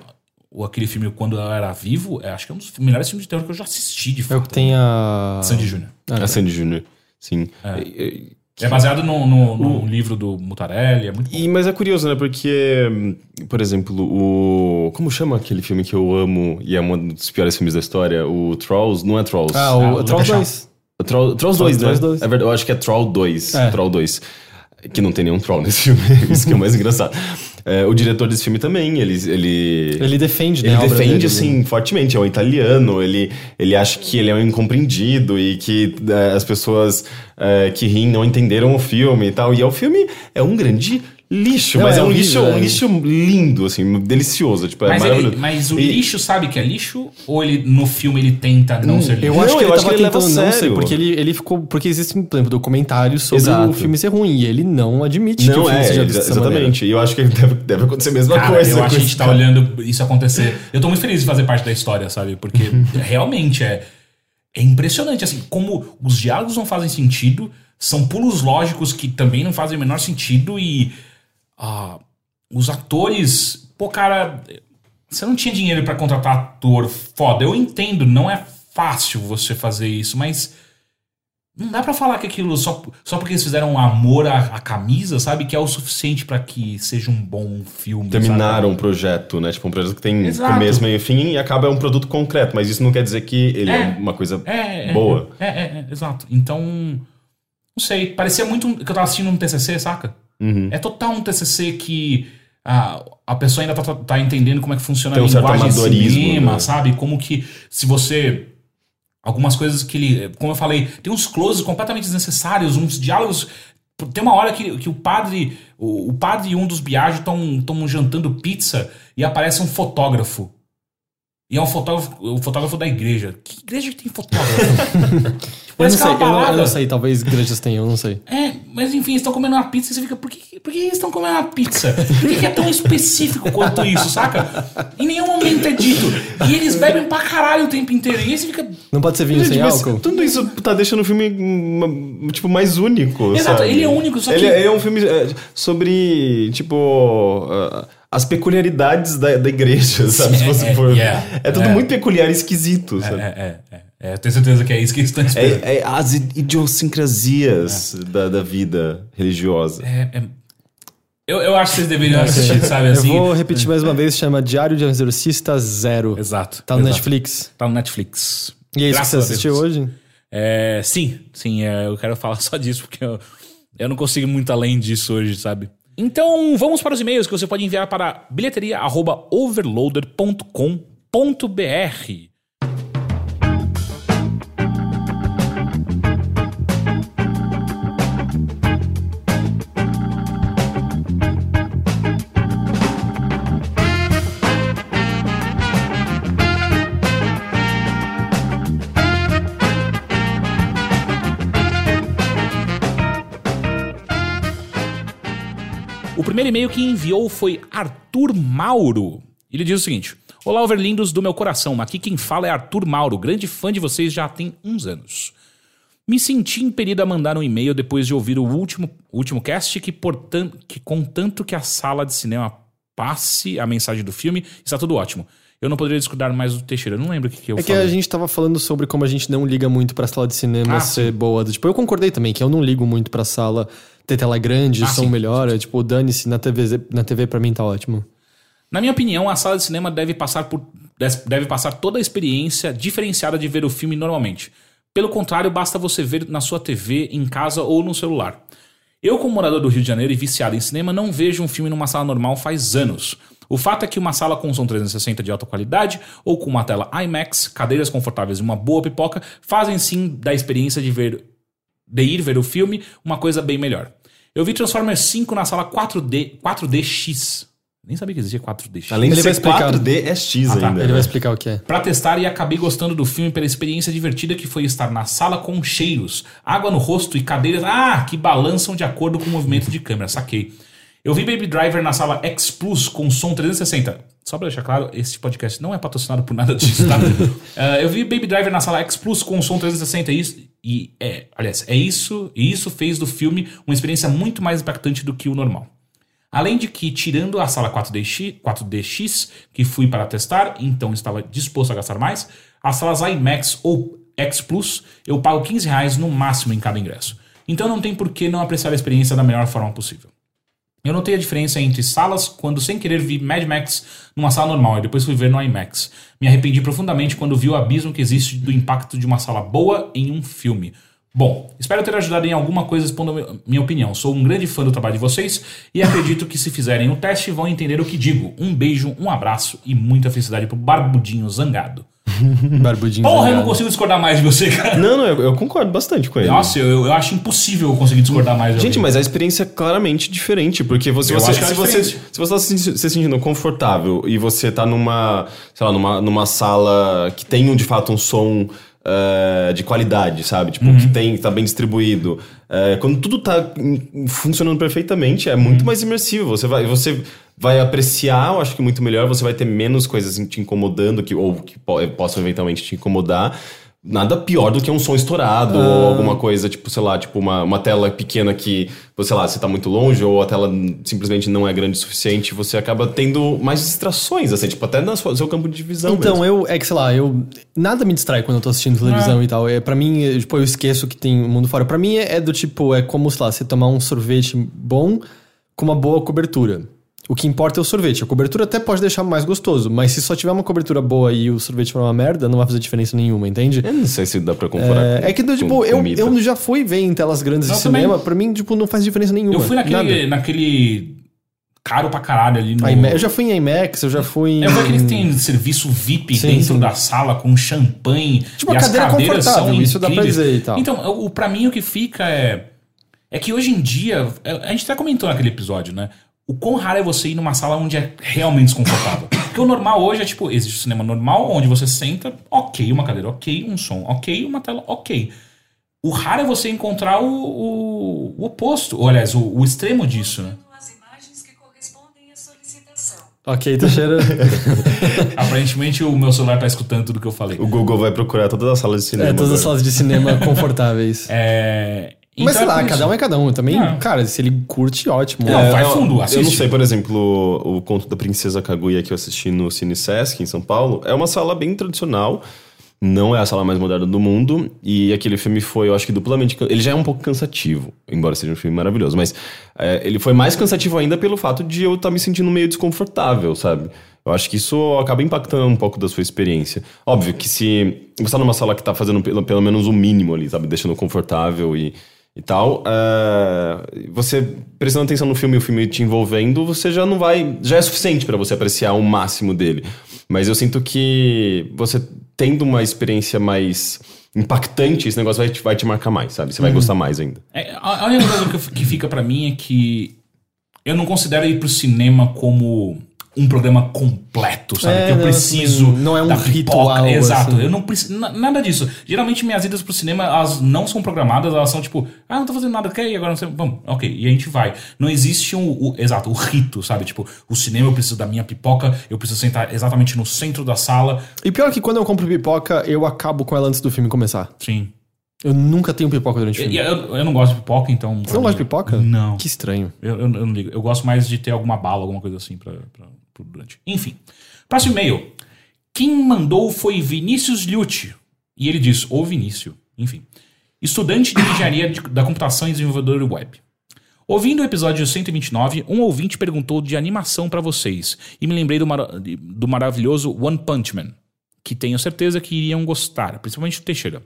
o- aquele filme Quando Eu Era Vivo, é, acho que é um dos melhores filmes de terror que eu já assisti, de
É o
fato.
que tem a.
Sandy Júnior.
A Sandy Júnior. Sim. E-
É baseado no, no, no livro do Mutarelli, é muito bom.
E, mas é curioso, né? Porque, por exemplo, o. Como chama aquele filme que eu amo e é um dos piores filmes da história? O Trolls? Não é Trolls.
Ah,
Ah,
o
o
Trolls
Lucas
2.
O Troll, Trolls 2, né?
Trolls 2.
É verdade, eu acho que é Troll 2.
É.
Troll 2. Que não tem nenhum troll nesse filme. Isso que é o mais engraçado. É, o diretor desse filme também, ele. Ele,
Ele defende, né?
ele defende,
dele.
assim, fortemente. É um italiano, ele, ele acha que ele é um incompreendido e que é, as pessoas é, que riem não entenderam o filme e tal. E é o filme é um grande lixo,
Não,
mas
é
é, um, lixo,
é.
um lixo lindo, assim, delicioso. Tipo, é
Mas, ele-
maravilhoso.
mas o
E-
lixo sabe que é lixo? Ou ele no filme ele tenta não ser lixo?
Eu
Não,
acho que
eu
ele
acho
tava
que ele
tentando
a
não ser,
sério.
porque ele, ele ficou. Porque existem, por exemplo, documentários sobre
Exato.
o filme ser ruim. E ele não admite que o
Não,
filme
é,
seja
exa-
visto dessa maneira.
exatamente. E eu acho que deve, deve acontecer a mesma
Cara,
coisa.
eu acho que a gente tá olhando isso acontecer. Eu tô muito feliz de fazer parte da história, sabe? Porque realmente é, é impressionante, assim, como os diálogos não fazem sentido, são pulos lógicos que também não fazem o menor sentido e ah, os atores, pô, cara, você não tinha dinheiro pra contratar ator foda. Eu entendo, não é fácil você fazer isso, mas não dá pra falar que aquilo só, só porque eles fizeram amor à, à camisa, sabe? Que é o suficiente pra que seja um bom filme.
Terminaram
sabe?
um projeto, né? Tipo, um projeto que tem
Exato.
começo, meio e fim e acaba é um produto concreto, mas isso não quer dizer que ele é,
É.
uma coisa
É, é,
boa.
É, é, é, exato. Então, não sei, parecia muito que eu tava assistindo um TCC, saca?
Uhum.
É total um TCC que a, a pessoa ainda tá, tá- tá entendendo como é que funciona
Tem
a
um certo
linguagem de cinema,
né?
sabe? Como que se você algumas coisas que ele, como eu falei, tem uns closes completamente desnecessários, uns diálogos tem uma hora que, que o padre o, o padre e um dos Biagio estão jantando pizza e aparece um fotógrafo. E é um fotógrafo, o fotógrafo da igreja. Que igreja que tem fotógrafo?
Eu não
é
sei,
uma
eu não, eu não sei, talvez igrejas tenham, eu não sei.
É, mas enfim, eles estão comendo uma pizza e você fica, por que, por que eles estão comendo uma pizza? Por que, que é tão específico quanto isso, saca? Em nenhum momento é dito. E eles bebem pra caralho o tempo inteiro. E aí você fica.
Não pode ser vinho
Gente,
sem
mas
álcool?
Tudo isso tá deixando o filme hum, tipo mais único.
Exato,
sabe?
ele é único, só que-
Ele é, é um filme é, sobre, tipo, ah, as peculiaridades da, da igreja, sabe? Se
É,
você
é,
for.
yeah,
é tudo
é.
muito peculiar e esquisito, sabe?
É, é, é. É eu tenho certeza que é isso que eles estão esperando.
É, é as idiosincrasias da, da vida religiosa.
É, é- Eu, eu acho que vocês deveriam assistir, sabe? Assim.
Eu vou repetir mais uma vez, chama Diário de um Exorcista Zero.
Exato.
Tá no
exato.
Netflix.
Tá no Netflix.
E é isso
Graças
que
a
você assistiu hoje?
É, sim, sim, é, eu quero falar só disso porque eu, eu não consigo ir muito além disso hoje, sabe? Então vamos para os e-mails que você pode enviar para bilheteria@overloader.com.br. primeiro e-mail que enviou foi Arthur Mauro. Ele diz o seguinte: Olá, overlindos do meu coração. Aqui quem fala é Arthur Mauro, grande fã de vocês já tem uns anos. Me senti impelido a mandar um e-mail depois de ouvir o último, último cast que, portan- que, contanto que a sala de cinema passe a mensagem do filme, está tudo ótimo. Eu não poderia discordar mais do Teixeira. Eu não lembro o que, que eu
É que
falei.
a gente tava falando sobre como a gente não liga muito pra sala de cinema
Ah,
ser boa. Tipo, eu concordei também que eu não ligo muito pra sala ter tela grande,
Ah,
som
sim.
melhor. É, tipo, dane-se, na TV, na TV pra mim tá ótimo.
Na minha opinião, a sala de cinema deve passar por deve passar toda a experiência diferenciada de ver o filme normalmente. Pelo contrário, basta você ver na sua TV, em casa ou no celular. Eu, como morador do Rio de Janeiro e viciado em cinema, não vejo um filme numa sala normal faz anos. O fato é que uma sala com som 360 de alta qualidade ou com uma tela IMAX, cadeiras confortáveis e uma boa pipoca fazem sim da experiência de ver de ir ver o filme uma coisa bem melhor. Eu vi Transformers 5 na sala 4D, 4DX. Nem sabia que existia 4DX.
Além de
Ele
ser
explicar.
4D, é X
Ah, tá.
ainda.
Ele
né?
vai explicar o que é.
Pra testar e acabei gostando do filme pela experiência divertida que foi estar na sala com cheiros, água no rosto e cadeiras ah, que balançam de acordo com o movimento de câmera, saquei. Eu vi Baby Driver na sala X Plus com som 360. Só pra deixar claro, esse podcast não é patrocinado por nada disso, tá? Ah, eu vi Baby Driver na sala X Plus com som 360 e, isso- e é, aliás, é isso, e isso fez do filme uma experiência muito mais impactante do que o normal. Além de que, tirando a sala 4DX, 4DX que fui para testar, então estava disposto a gastar mais, as salas IMAX ou X Plus eu pago 15 reais no máximo em cada ingresso. Então não tem por que não apreciar a experiência da melhor forma possível. Eu notei a diferença entre salas quando sem querer vi Mad Max numa sala normal e depois fui ver no IMAX. Me arrependi profundamente quando vi o abismo que existe do impacto de uma sala boa em um filme. Bom, espero ter ajudado em alguma coisa expondo minha opinião. Sou um grande fã do trabalho de vocês e acredito que se fizerem o teste vão entender o que digo. Um beijo, um abraço e muita felicidade pro Barbudinho Zangado.
Barbudinho.
Porra, eu não consigo discordar mais de você, cara.
Não, não, eu, eu concordo bastante com ele.
Nossa, eu, eu acho impossível eu conseguir discordar mais de
Gente,
alguém.
mas a experiência é claramente diferente, porque você,
Eu
você-
acho que é
se, você,
diferente.
se você tá se, se sentindo confortável e você tá numa, sei lá, numa, numa sala que tem de fato um som eh, de qualidade, sabe? Tipo,
Uhum.
que tem, tá bem distribuído. eh, quando tudo tá funcionando perfeitamente, é
Uhum.
muito mais imersivo. Você vai, você vai apreciar, eu acho que muito melhor, você vai ter menos coisas te incomodando, que, ou que po- possam eventualmente te incomodar. Nada pior do que um som estourado
Ah.
ou alguma coisa, tipo, sei lá, tipo uma, uma tela pequena que, sei lá, você tá muito longe ou a tela simplesmente não é grande o suficiente, você acaba tendo mais distrações, assim, tipo, até no seu campo de visão
Então,
mesmo.
eu, é que sei lá, eu. Nada me distrai quando eu tô assistindo televisão e tal. É, pra mim, é, tipo, eu esqueço que tem o mundo fora. Pra mim é, é do tipo, é como, sei lá, você tomar um sorvete bom com uma boa cobertura. O que importa é o sorvete. A cobertura até pode deixar mais gostoso, mas se só tiver uma cobertura boa e o sorvete for uma merda, não vai fazer diferença nenhuma, entende?
Eu não sei se dá pra comparar
É,
com-
é que, do,
com
tipo, eu,
comida.
eu já fui ver em telas grandes
Eu
de cinema,
também.
pra mim, tipo, não faz diferença nenhuma.
Eu fui naquele,
Nada.
naquele caro pra caralho ali no...
IMA- Eu já fui em IMAX, eu já fui em.
É foi aquele que tem serviço VIP
Sim,
dentro
sim.
da sala com champanhe.
Tipo,
e
a
as
cadeira
cadeiras são
confortável, isso dá pra
incríveis.
dizer e tal.
Então, o, pra mim o que fica é. É que hoje em dia. é, A gente até comentou naquele episódio, né? O quão raro é você ir numa sala onde é realmente desconfortável. Porque o normal hoje é tipo: existe o cinema normal, onde você senta, ok, uma cadeira ok, um som ok, uma tela ok. O raro é você encontrar o, o, o oposto, ou aliás, o, o extremo disso, né?
as imagens que correspondem à solicitação.
Ok, Teixeira.
Aparentemente o meu celular tá escutando tudo que eu falei.
O Google vai procurar todas as salas de cinema.
é, todas as
agora.
salas de cinema confortáveis.
É.
Mas sei
então é
lá,
por
cada um é cada um. Também,
Ah.
cara, se ele curte, ótimo.
Não,
É,
vai
eu-
fundo,
Eu não
assiste.
sei, por exemplo, o conto da Princesa Kaguya que eu assisti no Cine Sesc, em São Paulo, é uma sala bem tradicional. Não é a sala mais moderna do mundo. E aquele filme foi, eu acho que duplamente. Ele já é um pouco cansativo, embora seja um filme maravilhoso. Mas é, ele foi mais cansativo ainda pelo fato de eu estar me sentindo meio desconfortável, sabe? Eu acho que isso acaba impactando um pouco da sua experiência. Óbvio que se você tá numa sala que tá fazendo pelo, pelo menos o mínimo ali, sabe? Deixando confortável e, e tal, é, você prestando atenção no filme e o filme te envolvendo, você já não vai. Já é suficiente pra você apreciar o máximo dele. Mas eu sinto que você tendo uma experiência mais impactante, esse negócio vai te, vai te marcar mais, sabe? Você vai gostar mais ainda.
É, a, a única coisa que, que fica pra mim é que eu não considero ir pro cinema como um programa completo, sabe?
É,
que eu
não,
preciso.
assim, não é um
da
ritual,
Exato.
assim.
Eu não preciso. na- Nada disso. Geralmente minhas idas pro cinema, elas não são programadas, elas são tipo, ah, não tô fazendo nada, quer ir agora não sei. Vamos, ok. E a gente vai. Não existe um. o- exato, o rito, sabe? Tipo, o cinema eu preciso da minha pipoca, eu preciso sentar exatamente no centro da sala.
E pior que quando eu compro pipoca, eu acabo com ela antes do filme começar.
Sim.
Eu nunca tenho pipoca durante o filme.
e Eu, eu não gosto de pipoca, então.
Você não gosta de pipoca?
Não.
Que estranho.
Eu, eu- eu não ligo. Eu gosto mais de ter alguma bala, alguma coisa assim pra, pra, durante. Enfim. Próximo e-mail. Quem mandou foi Vinícius Liucci. E ele diz, ou Vinícius, enfim. Estudante de engenharia de- da computação e desenvolvedor web. Ouvindo o episódio 129, um ouvinte perguntou de animação pra vocês. E me lembrei do, mara- do maravilhoso One Punch Man. Que tenho certeza que iriam gostar, principalmente o Teixeira.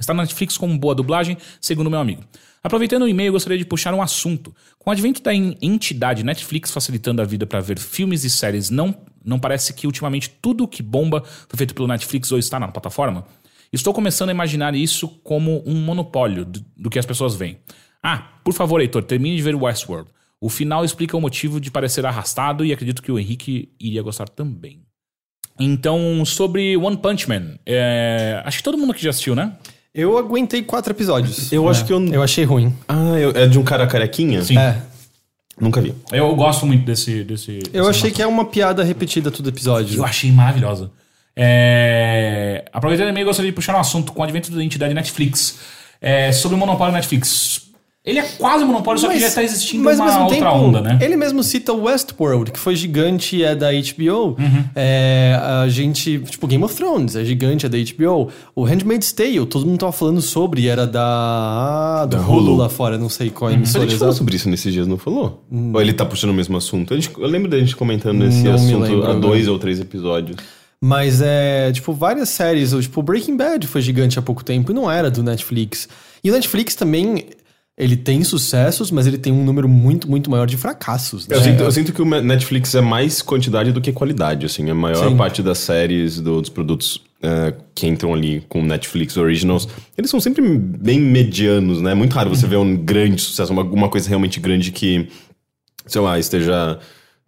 Está na Netflix com boa dublagem, segundo meu amigo. Aproveitando o e-mail, gostaria de puxar um assunto. Com o advento da en- entidade Netflix facilitando a vida para ver filmes e séries, não, não parece que ultimamente tudo que bomba foi feito pelo Netflix ou está na plataforma? Estou começando a imaginar isso como um monopólio do, do que as pessoas veem. Ah, por favor, Heitor, termine de ver Westworld. O final explica o motivo de parecer arrastado e acredito que o Henrique iria gostar também. Então, sobre One Punch Man, é, acho que todo mundo aqui já assistiu, né?
Eu aguentei quatro episódios.
Eu acho que eu.
Eu achei ruim.
Ah, eu- é de um cara carequinha?
Sim.
É.
Nunca vi.
Eu gosto muito desse. desse
Eu achei que é uma piada repetida todo episódio.
Eu achei maravilhosa. É... Aproveitando o e-mail, gostaria de puxar um assunto com o advento da entidade Netflix. É, sobre o monopólio Netflix. Ele é quase monopólio, só que já está existindo
mas ao
uma
mesmo
outra
tempo,
onda, né?
Ele mesmo cita o Westworld, que foi gigante e é da HBO.
Uhum.
É, a gente, tipo, Game of Thrones é gigante, é da HBO. O Handmaid's Tale, todo mundo tava falando sobre, era da. do
Da
Hulu
Hulu.
lá fora, não sei qual é a
A
emissora
gente falou sobre isso nesses dias, não falou? Ou ele tá puxando o mesmo assunto? A gente- eu lembro da gente comentando esse
Não
assunto
lembro
há dois ou três episódios.
Mas é, tipo, várias séries, tipo, Breaking Bad foi gigante há pouco tempo e não era do Netflix. E o Netflix também, ele tem sucessos, mas ele tem um número muito, muito maior de fracassos. né?
Eu, sinto, eu sinto que o Netflix é mais quantidade do que qualidade, assim. A maior
Sim.
parte das séries, do- dos produtos eh, que entram ali com Netflix Originals, eles são sempre bem medianos, né? É muito raro você ver um grande sucesso, uma, alguma coisa realmente grande que, sei lá, esteja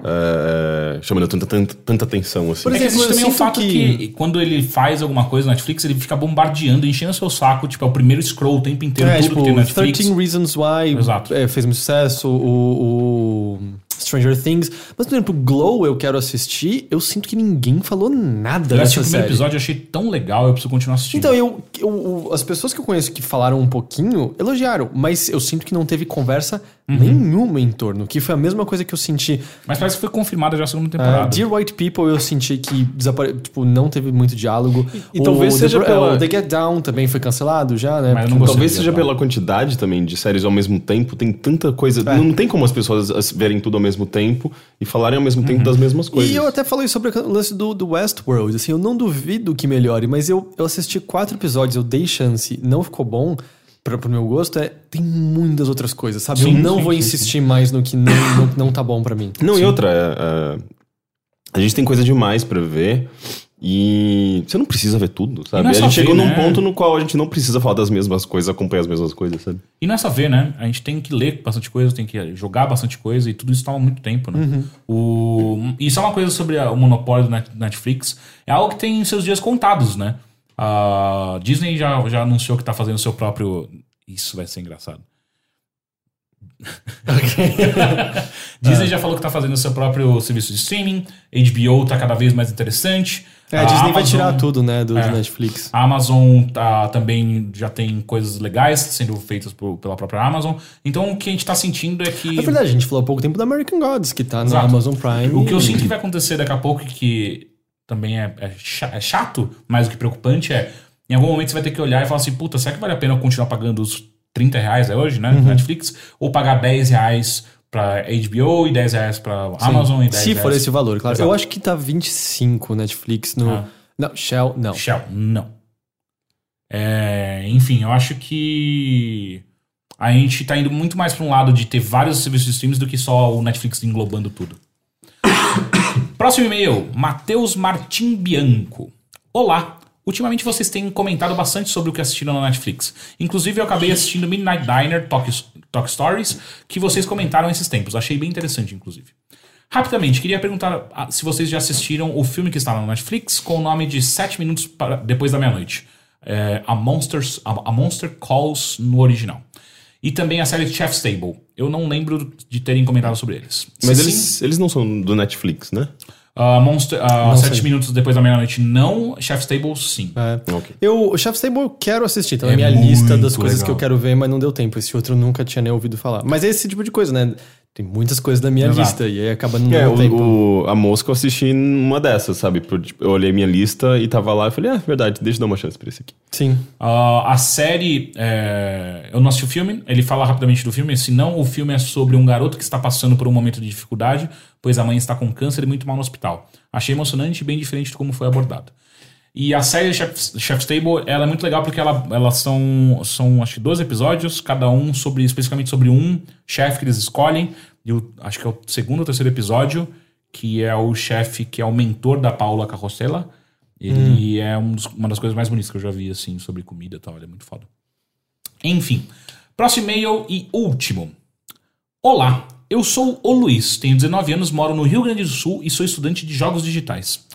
eh, chamando tanta, tanta, tanta atenção, assim.
Por
É que
exemplo,
existe
eu
também o fato que...
que-
quando ele faz alguma coisa na Netflix, ele fica bombardeando, enchendo o seu saco, tipo, é o primeiro scroll o tempo inteiro,
É,
tudo
tipo,
que tem Netflix.
13 Reasons Why
Exato.
é, fez muito sucesso, o, o Stranger Things. Mas, por exemplo, Glow eu quero assistir, eu sinto que ninguém falou nada
Eu
dessa
o primeiro
série.
episódio, eu achei tão legal, eu preciso continuar assistindo.
Então, eu, eu- as pessoas que eu conheço que falaram um pouquinho, elogiaram, mas eu sinto que não teve conversa
Uhum.
nenhuma em torno, que foi a mesma coisa que eu senti.
Mas parece que foi confirmada já a segunda
Uh,
temporada.
Dear White People eu senti que desapare... tipo, não teve muito diálogo.
e talvez
O
seja
The,
pela-
o The Get Down também foi cancelado já, né?
Mas não gostei
Talvez seja pela quantidade também de séries ao mesmo tempo, tem tanta coisa.
É.
Não tem como as pessoas as- verem tudo ao mesmo tempo e falarem ao mesmo tempo das mesmas coisas.
E eu até falei sobre o lance do, do Westworld, assim, eu não duvido que melhore, mas eu, eu assisti quatro episódios, eu dei chance, não ficou bom, pra, pro meu gosto, é, tem muitas outras coisas, sabe?
Sim,
eu não
sim,
vou
sim,
insistir mais no que não, não, não tá bom pra mim.
Não, e outra, é, é, a gente tem coisa demais pra ver e você não precisa ver tudo, sabe?
não é
a gente chegou
ver,
num
né?
ponto no qual a gente não precisa falar das mesmas coisas, acompanhar as mesmas coisas, sabe?
E não é só ver, né? A gente tem que ler bastante coisa, tem que jogar bastante coisa e tudo isso toma muito tempo, né? O... Isso é uma coisa sobre a- o monopólio do Net- Netflix. É algo que tem seus dias contados, né? A Disney já, já anunciou que tá fazendo seu próprio. Isso vai ser engraçado. Disney já falou que tá fazendo seu próprio serviço de streaming. HBO tá cada vez mais interessante.
É, a Disney vai
Amazon-
tirar tudo, né, do, do
É.
Netflix.
a Amazon tá, também já tem coisas legais sendo feitas por- pela própria Amazon. Então o que a gente tá sentindo é que.
É verdade, a gente falou há pouco tempo da American Gods, que tá
Exato.
Amazon Prime.
O que eu sinto que vai acontecer daqui a pouco, e que também é, é é chato, mais do que preocupante, é em algum momento você vai ter que olhar e falar assim: puta, será que vale a pena eu continuar pagando os 30 reais é hoje, né?
Uhum.
Netflix? Ou pagar 10 reais pra HBO e 10 reais pra Amazon e 10
Se
reais.
for esse valor, claro.
Exato.
Eu acho que tá 25 Netflix no...
Ah.
Não, Shell, não.
Shell, não. É, enfim, eu acho que a gente tá indo muito mais pra um lado de ter vários serviços de streams do que só o Netflix englobando tudo. Próximo e-mail, Matheus Martim Bianco. Olá. Ultimamente vocês têm comentado bastante sobre o que assistiram na Netflix. Inclusive eu acabei assistindo Midnight Diner Talk, Talk Stories, que vocês comentaram esses tempos. Achei bem interessante, inclusive. Rapidamente, queria perguntar ah, se vocês já assistiram o filme que está na Netflix com o nome de 7 minutos para- depois da meia-noite. É, a, Monsters, a, a Monster Calls no original. E também a série Chef's Table. Eu não lembro de terem comentado sobre eles.
Mas
Se
eles,
sim,
eles não são do Netflix, né?
a Monster,
Não
7
sei.
minutos depois da meia-noite não. Chef's Table sim.
É.
Ok.
Eu, o Chef's Table eu quero assistir, tá na
É
minha lista das coisas
legal.
que eu quero ver, mas não deu tempo. Esse outro eu nunca tinha nem ouvido falar. Mas é esse tipo de coisa, né? Tem muitas coisas da minha
Exato.
lista e aí acaba não
É,
dando tempo.
o, o- a mosca eu assisti numa dessas, sabe? Por, tipo, eu olhei minha lista e tava lá e falei, ah, verdade, deixa eu dar uma chance pra esse aqui.
Sim.
Ah, a série. é, eu não assisti o filme, ele fala rapidamente do filme. Se não, o filme é sobre um garoto que está passando por um momento de dificuldade, pois a mãe está com câncer e muito mal no hospital. Achei emocionante e bem diferente de como foi abordado. E a série Chef's, Chef's Table, ela é muito legal porque ela, elas são, são, acho que 12 episódios, cada um sobre especificamente sobre um chefe que eles escolhem. E o, acho que é o segundo ou terceiro episódio, que é o chefe que é o mentor da Paula Carrossela. Ele é um dos- uma das coisas mais bonitas que eu já vi, assim, sobre comida e tal. Ele é muito foda. Enfim, próximo e-mail e último. Olá, eu sou o Luiz, tenho 19 anos, moro no Rio Grande do Sul e sou estudante de jogos digitais.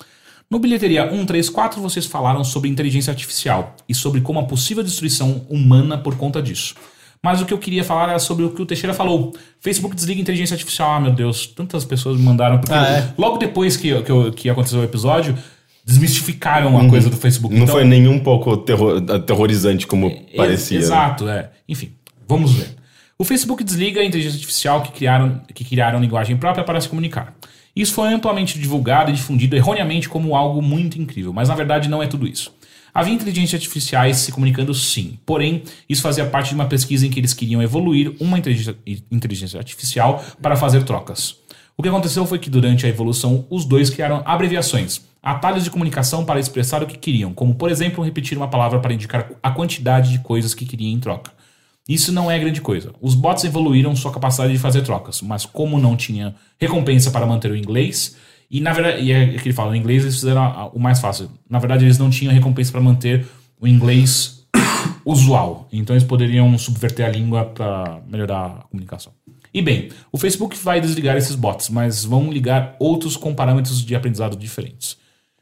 No Bilheteria 134, vocês falaram sobre inteligência artificial e sobre como a possível destruição humana por conta disso. Mas o que eu queria falar era sobre o que o Teixeira falou. Facebook desliga inteligência artificial. Ah, meu Deus, tantas pessoas me mandaram. Porque
Ah, é?
logo depois que, que, que aconteceu o episódio, desmistificaram a coisa do Facebook.
Não
Então-
foi nem um pouco terror- aterrorizante como parecia. né?
Exato, é. Enfim, vamos ver. O Facebook desliga a inteligência artificial que criaram, que criaram linguagem própria para se comunicar. Isso foi amplamente divulgado e difundido erroneamente como algo muito incrível, mas na verdade não é tudo isso. Havia inteligências artificiais se comunicando sim, porém, isso fazia parte de uma pesquisa em que eles queriam evoluir uma inteligência, artificial para fazer trocas. O que aconteceu foi que durante a evolução, os dois criaram abreviações, atalhos de comunicação para expressar o que queriam, como por exemplo repetir uma palavra para indicar a quantidade de coisas que queriam em troca. Isso não é grande coisa. Os bots evoluíram sua capacidade de fazer trocas, mas como não tinha recompensa para manter o inglês, e na verdade, e é que ele fala, o inglês eles fizeram o mais fácil. Na verdade, eles não tinham recompensa para manter o inglês usual. Então eles poderiam subverter a língua para melhorar a comunicação. E bem, o Facebook vai desligar esses bots, mas vão ligar outros com parâmetros de aprendizado diferentes.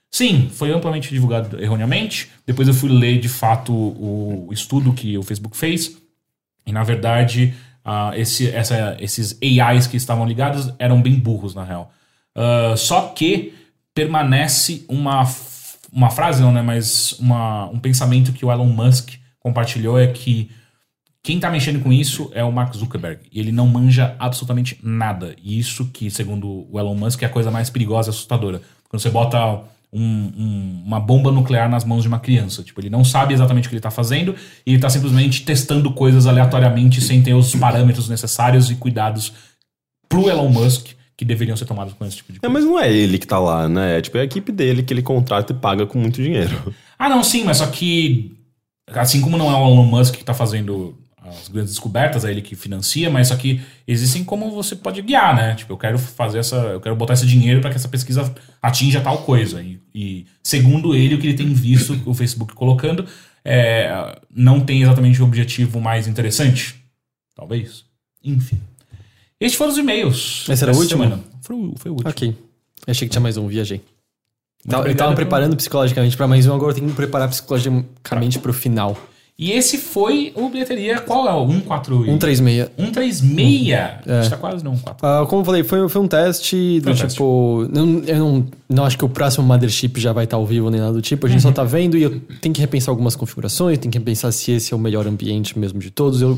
Sim, foi amplamente divulgado erroneamente. Depois eu fui ler de fato o estudo que o Facebook fez. E na verdade, ah, esse- essa- esses AIs que estavam ligados eram bem burros, na real. Ah, só que permanece uma, uma frase, não, né? Mas uma- um pensamento que o Elon Musk compartilhou é que quem tá mexendo com isso é o Mark Zuckerberg. E ele não manja absolutamente nada. E isso que, segundo o Elon Musk, é a coisa mais perigosa e assustadora. Quando você bota um- um- uma bomba nuclear nas mãos de uma criança. Tipo, ele não sabe exatamente o que ele tá fazendo e ele tá simplesmente testando coisas aleatoriamente sem ter os parâmetros necessários e cuidados pro Elon Musk que deveriam ser tomados com esse tipo de
É,
coisa.
mas não é ele que tá lá, né? É tipo é a equipe dele que ele contrata e paga com muito dinheiro.
Ah, não, sim, mas só que. Assim como não é o Elon Musk que está fazendo as grandes descobertas, é ele que financia, mas só que existem como você pode guiar, né? Tipo, eu quero fazer essa. Eu quero botar esse dinheiro para que essa pesquisa atinja tal coisa. E, e, segundo ele, o que ele tem visto o Facebook colocando é, não tem exatamente o objetivo mais interessante. Talvez. Enfim. Estes foram os e-mails.
Esse era o último?
semana. Foi, o- foi o último.
Ok. Achei que tinha mais um, viajei. Tava- eu tava preparando psicologicamente pra mais um, agora eu tenho que me preparar psicologicamente pro final.
E esse foi o bilheteria. Qual é o 141?
136.
136. A gente tá quase no 14.
Ah, como eu falei, foi, foi um teste do
Foi um
tipo. Não, eu não, não acho que o próximo Mothership já vai estar ao vivo nem nada do tipo. A gente só tá vendo e eu tenho que repensar algumas configurações, tenho que repensar se esse é o melhor ambiente mesmo de todos. Eu,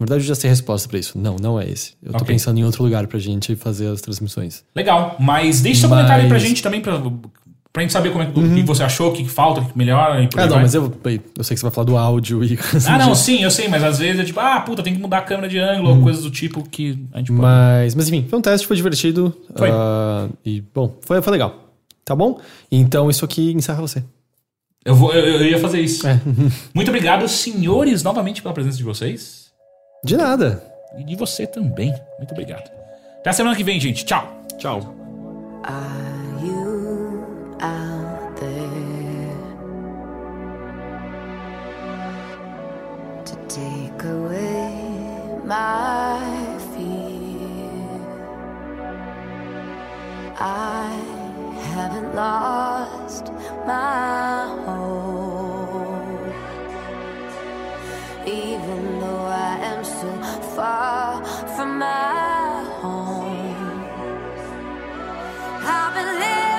na verdade, eu já sei a resposta pra isso. Não, não é esse. Eu tô
Ok.
pensando em outro lugar pra gente fazer as transmissões.
Legal, mas deixa seu
Mas-
comentário aí pra gente também, pra, pra gente saber como é, o que você achou, o que falta, o que melhora e por
Ah, não,
vai.
mas eu, eu sei que você vai falar do áudio e
Ah, não, sim, eu sei, mas às vezes é tipo, ah, puta, tem que mudar a câmera de ângulo ou coisas do tipo que a gente pode.
Mas, mas enfim, foi um teste, foi divertido.
Foi.
ah, e, bom, foi, foi legal. Tá bom? Então isso aqui encerra você.
Eu, vou, eu, eu ia fazer isso.
É.
Muito obrigado, senhores, novamente pela presença de vocês.
De nada.
E de você também. Muito obrigado. Até semana que vem, gente. Tchau.
Tchau.
You out there to take away my fear. I haven't lost my hope, even though I am so far from my home. I believe.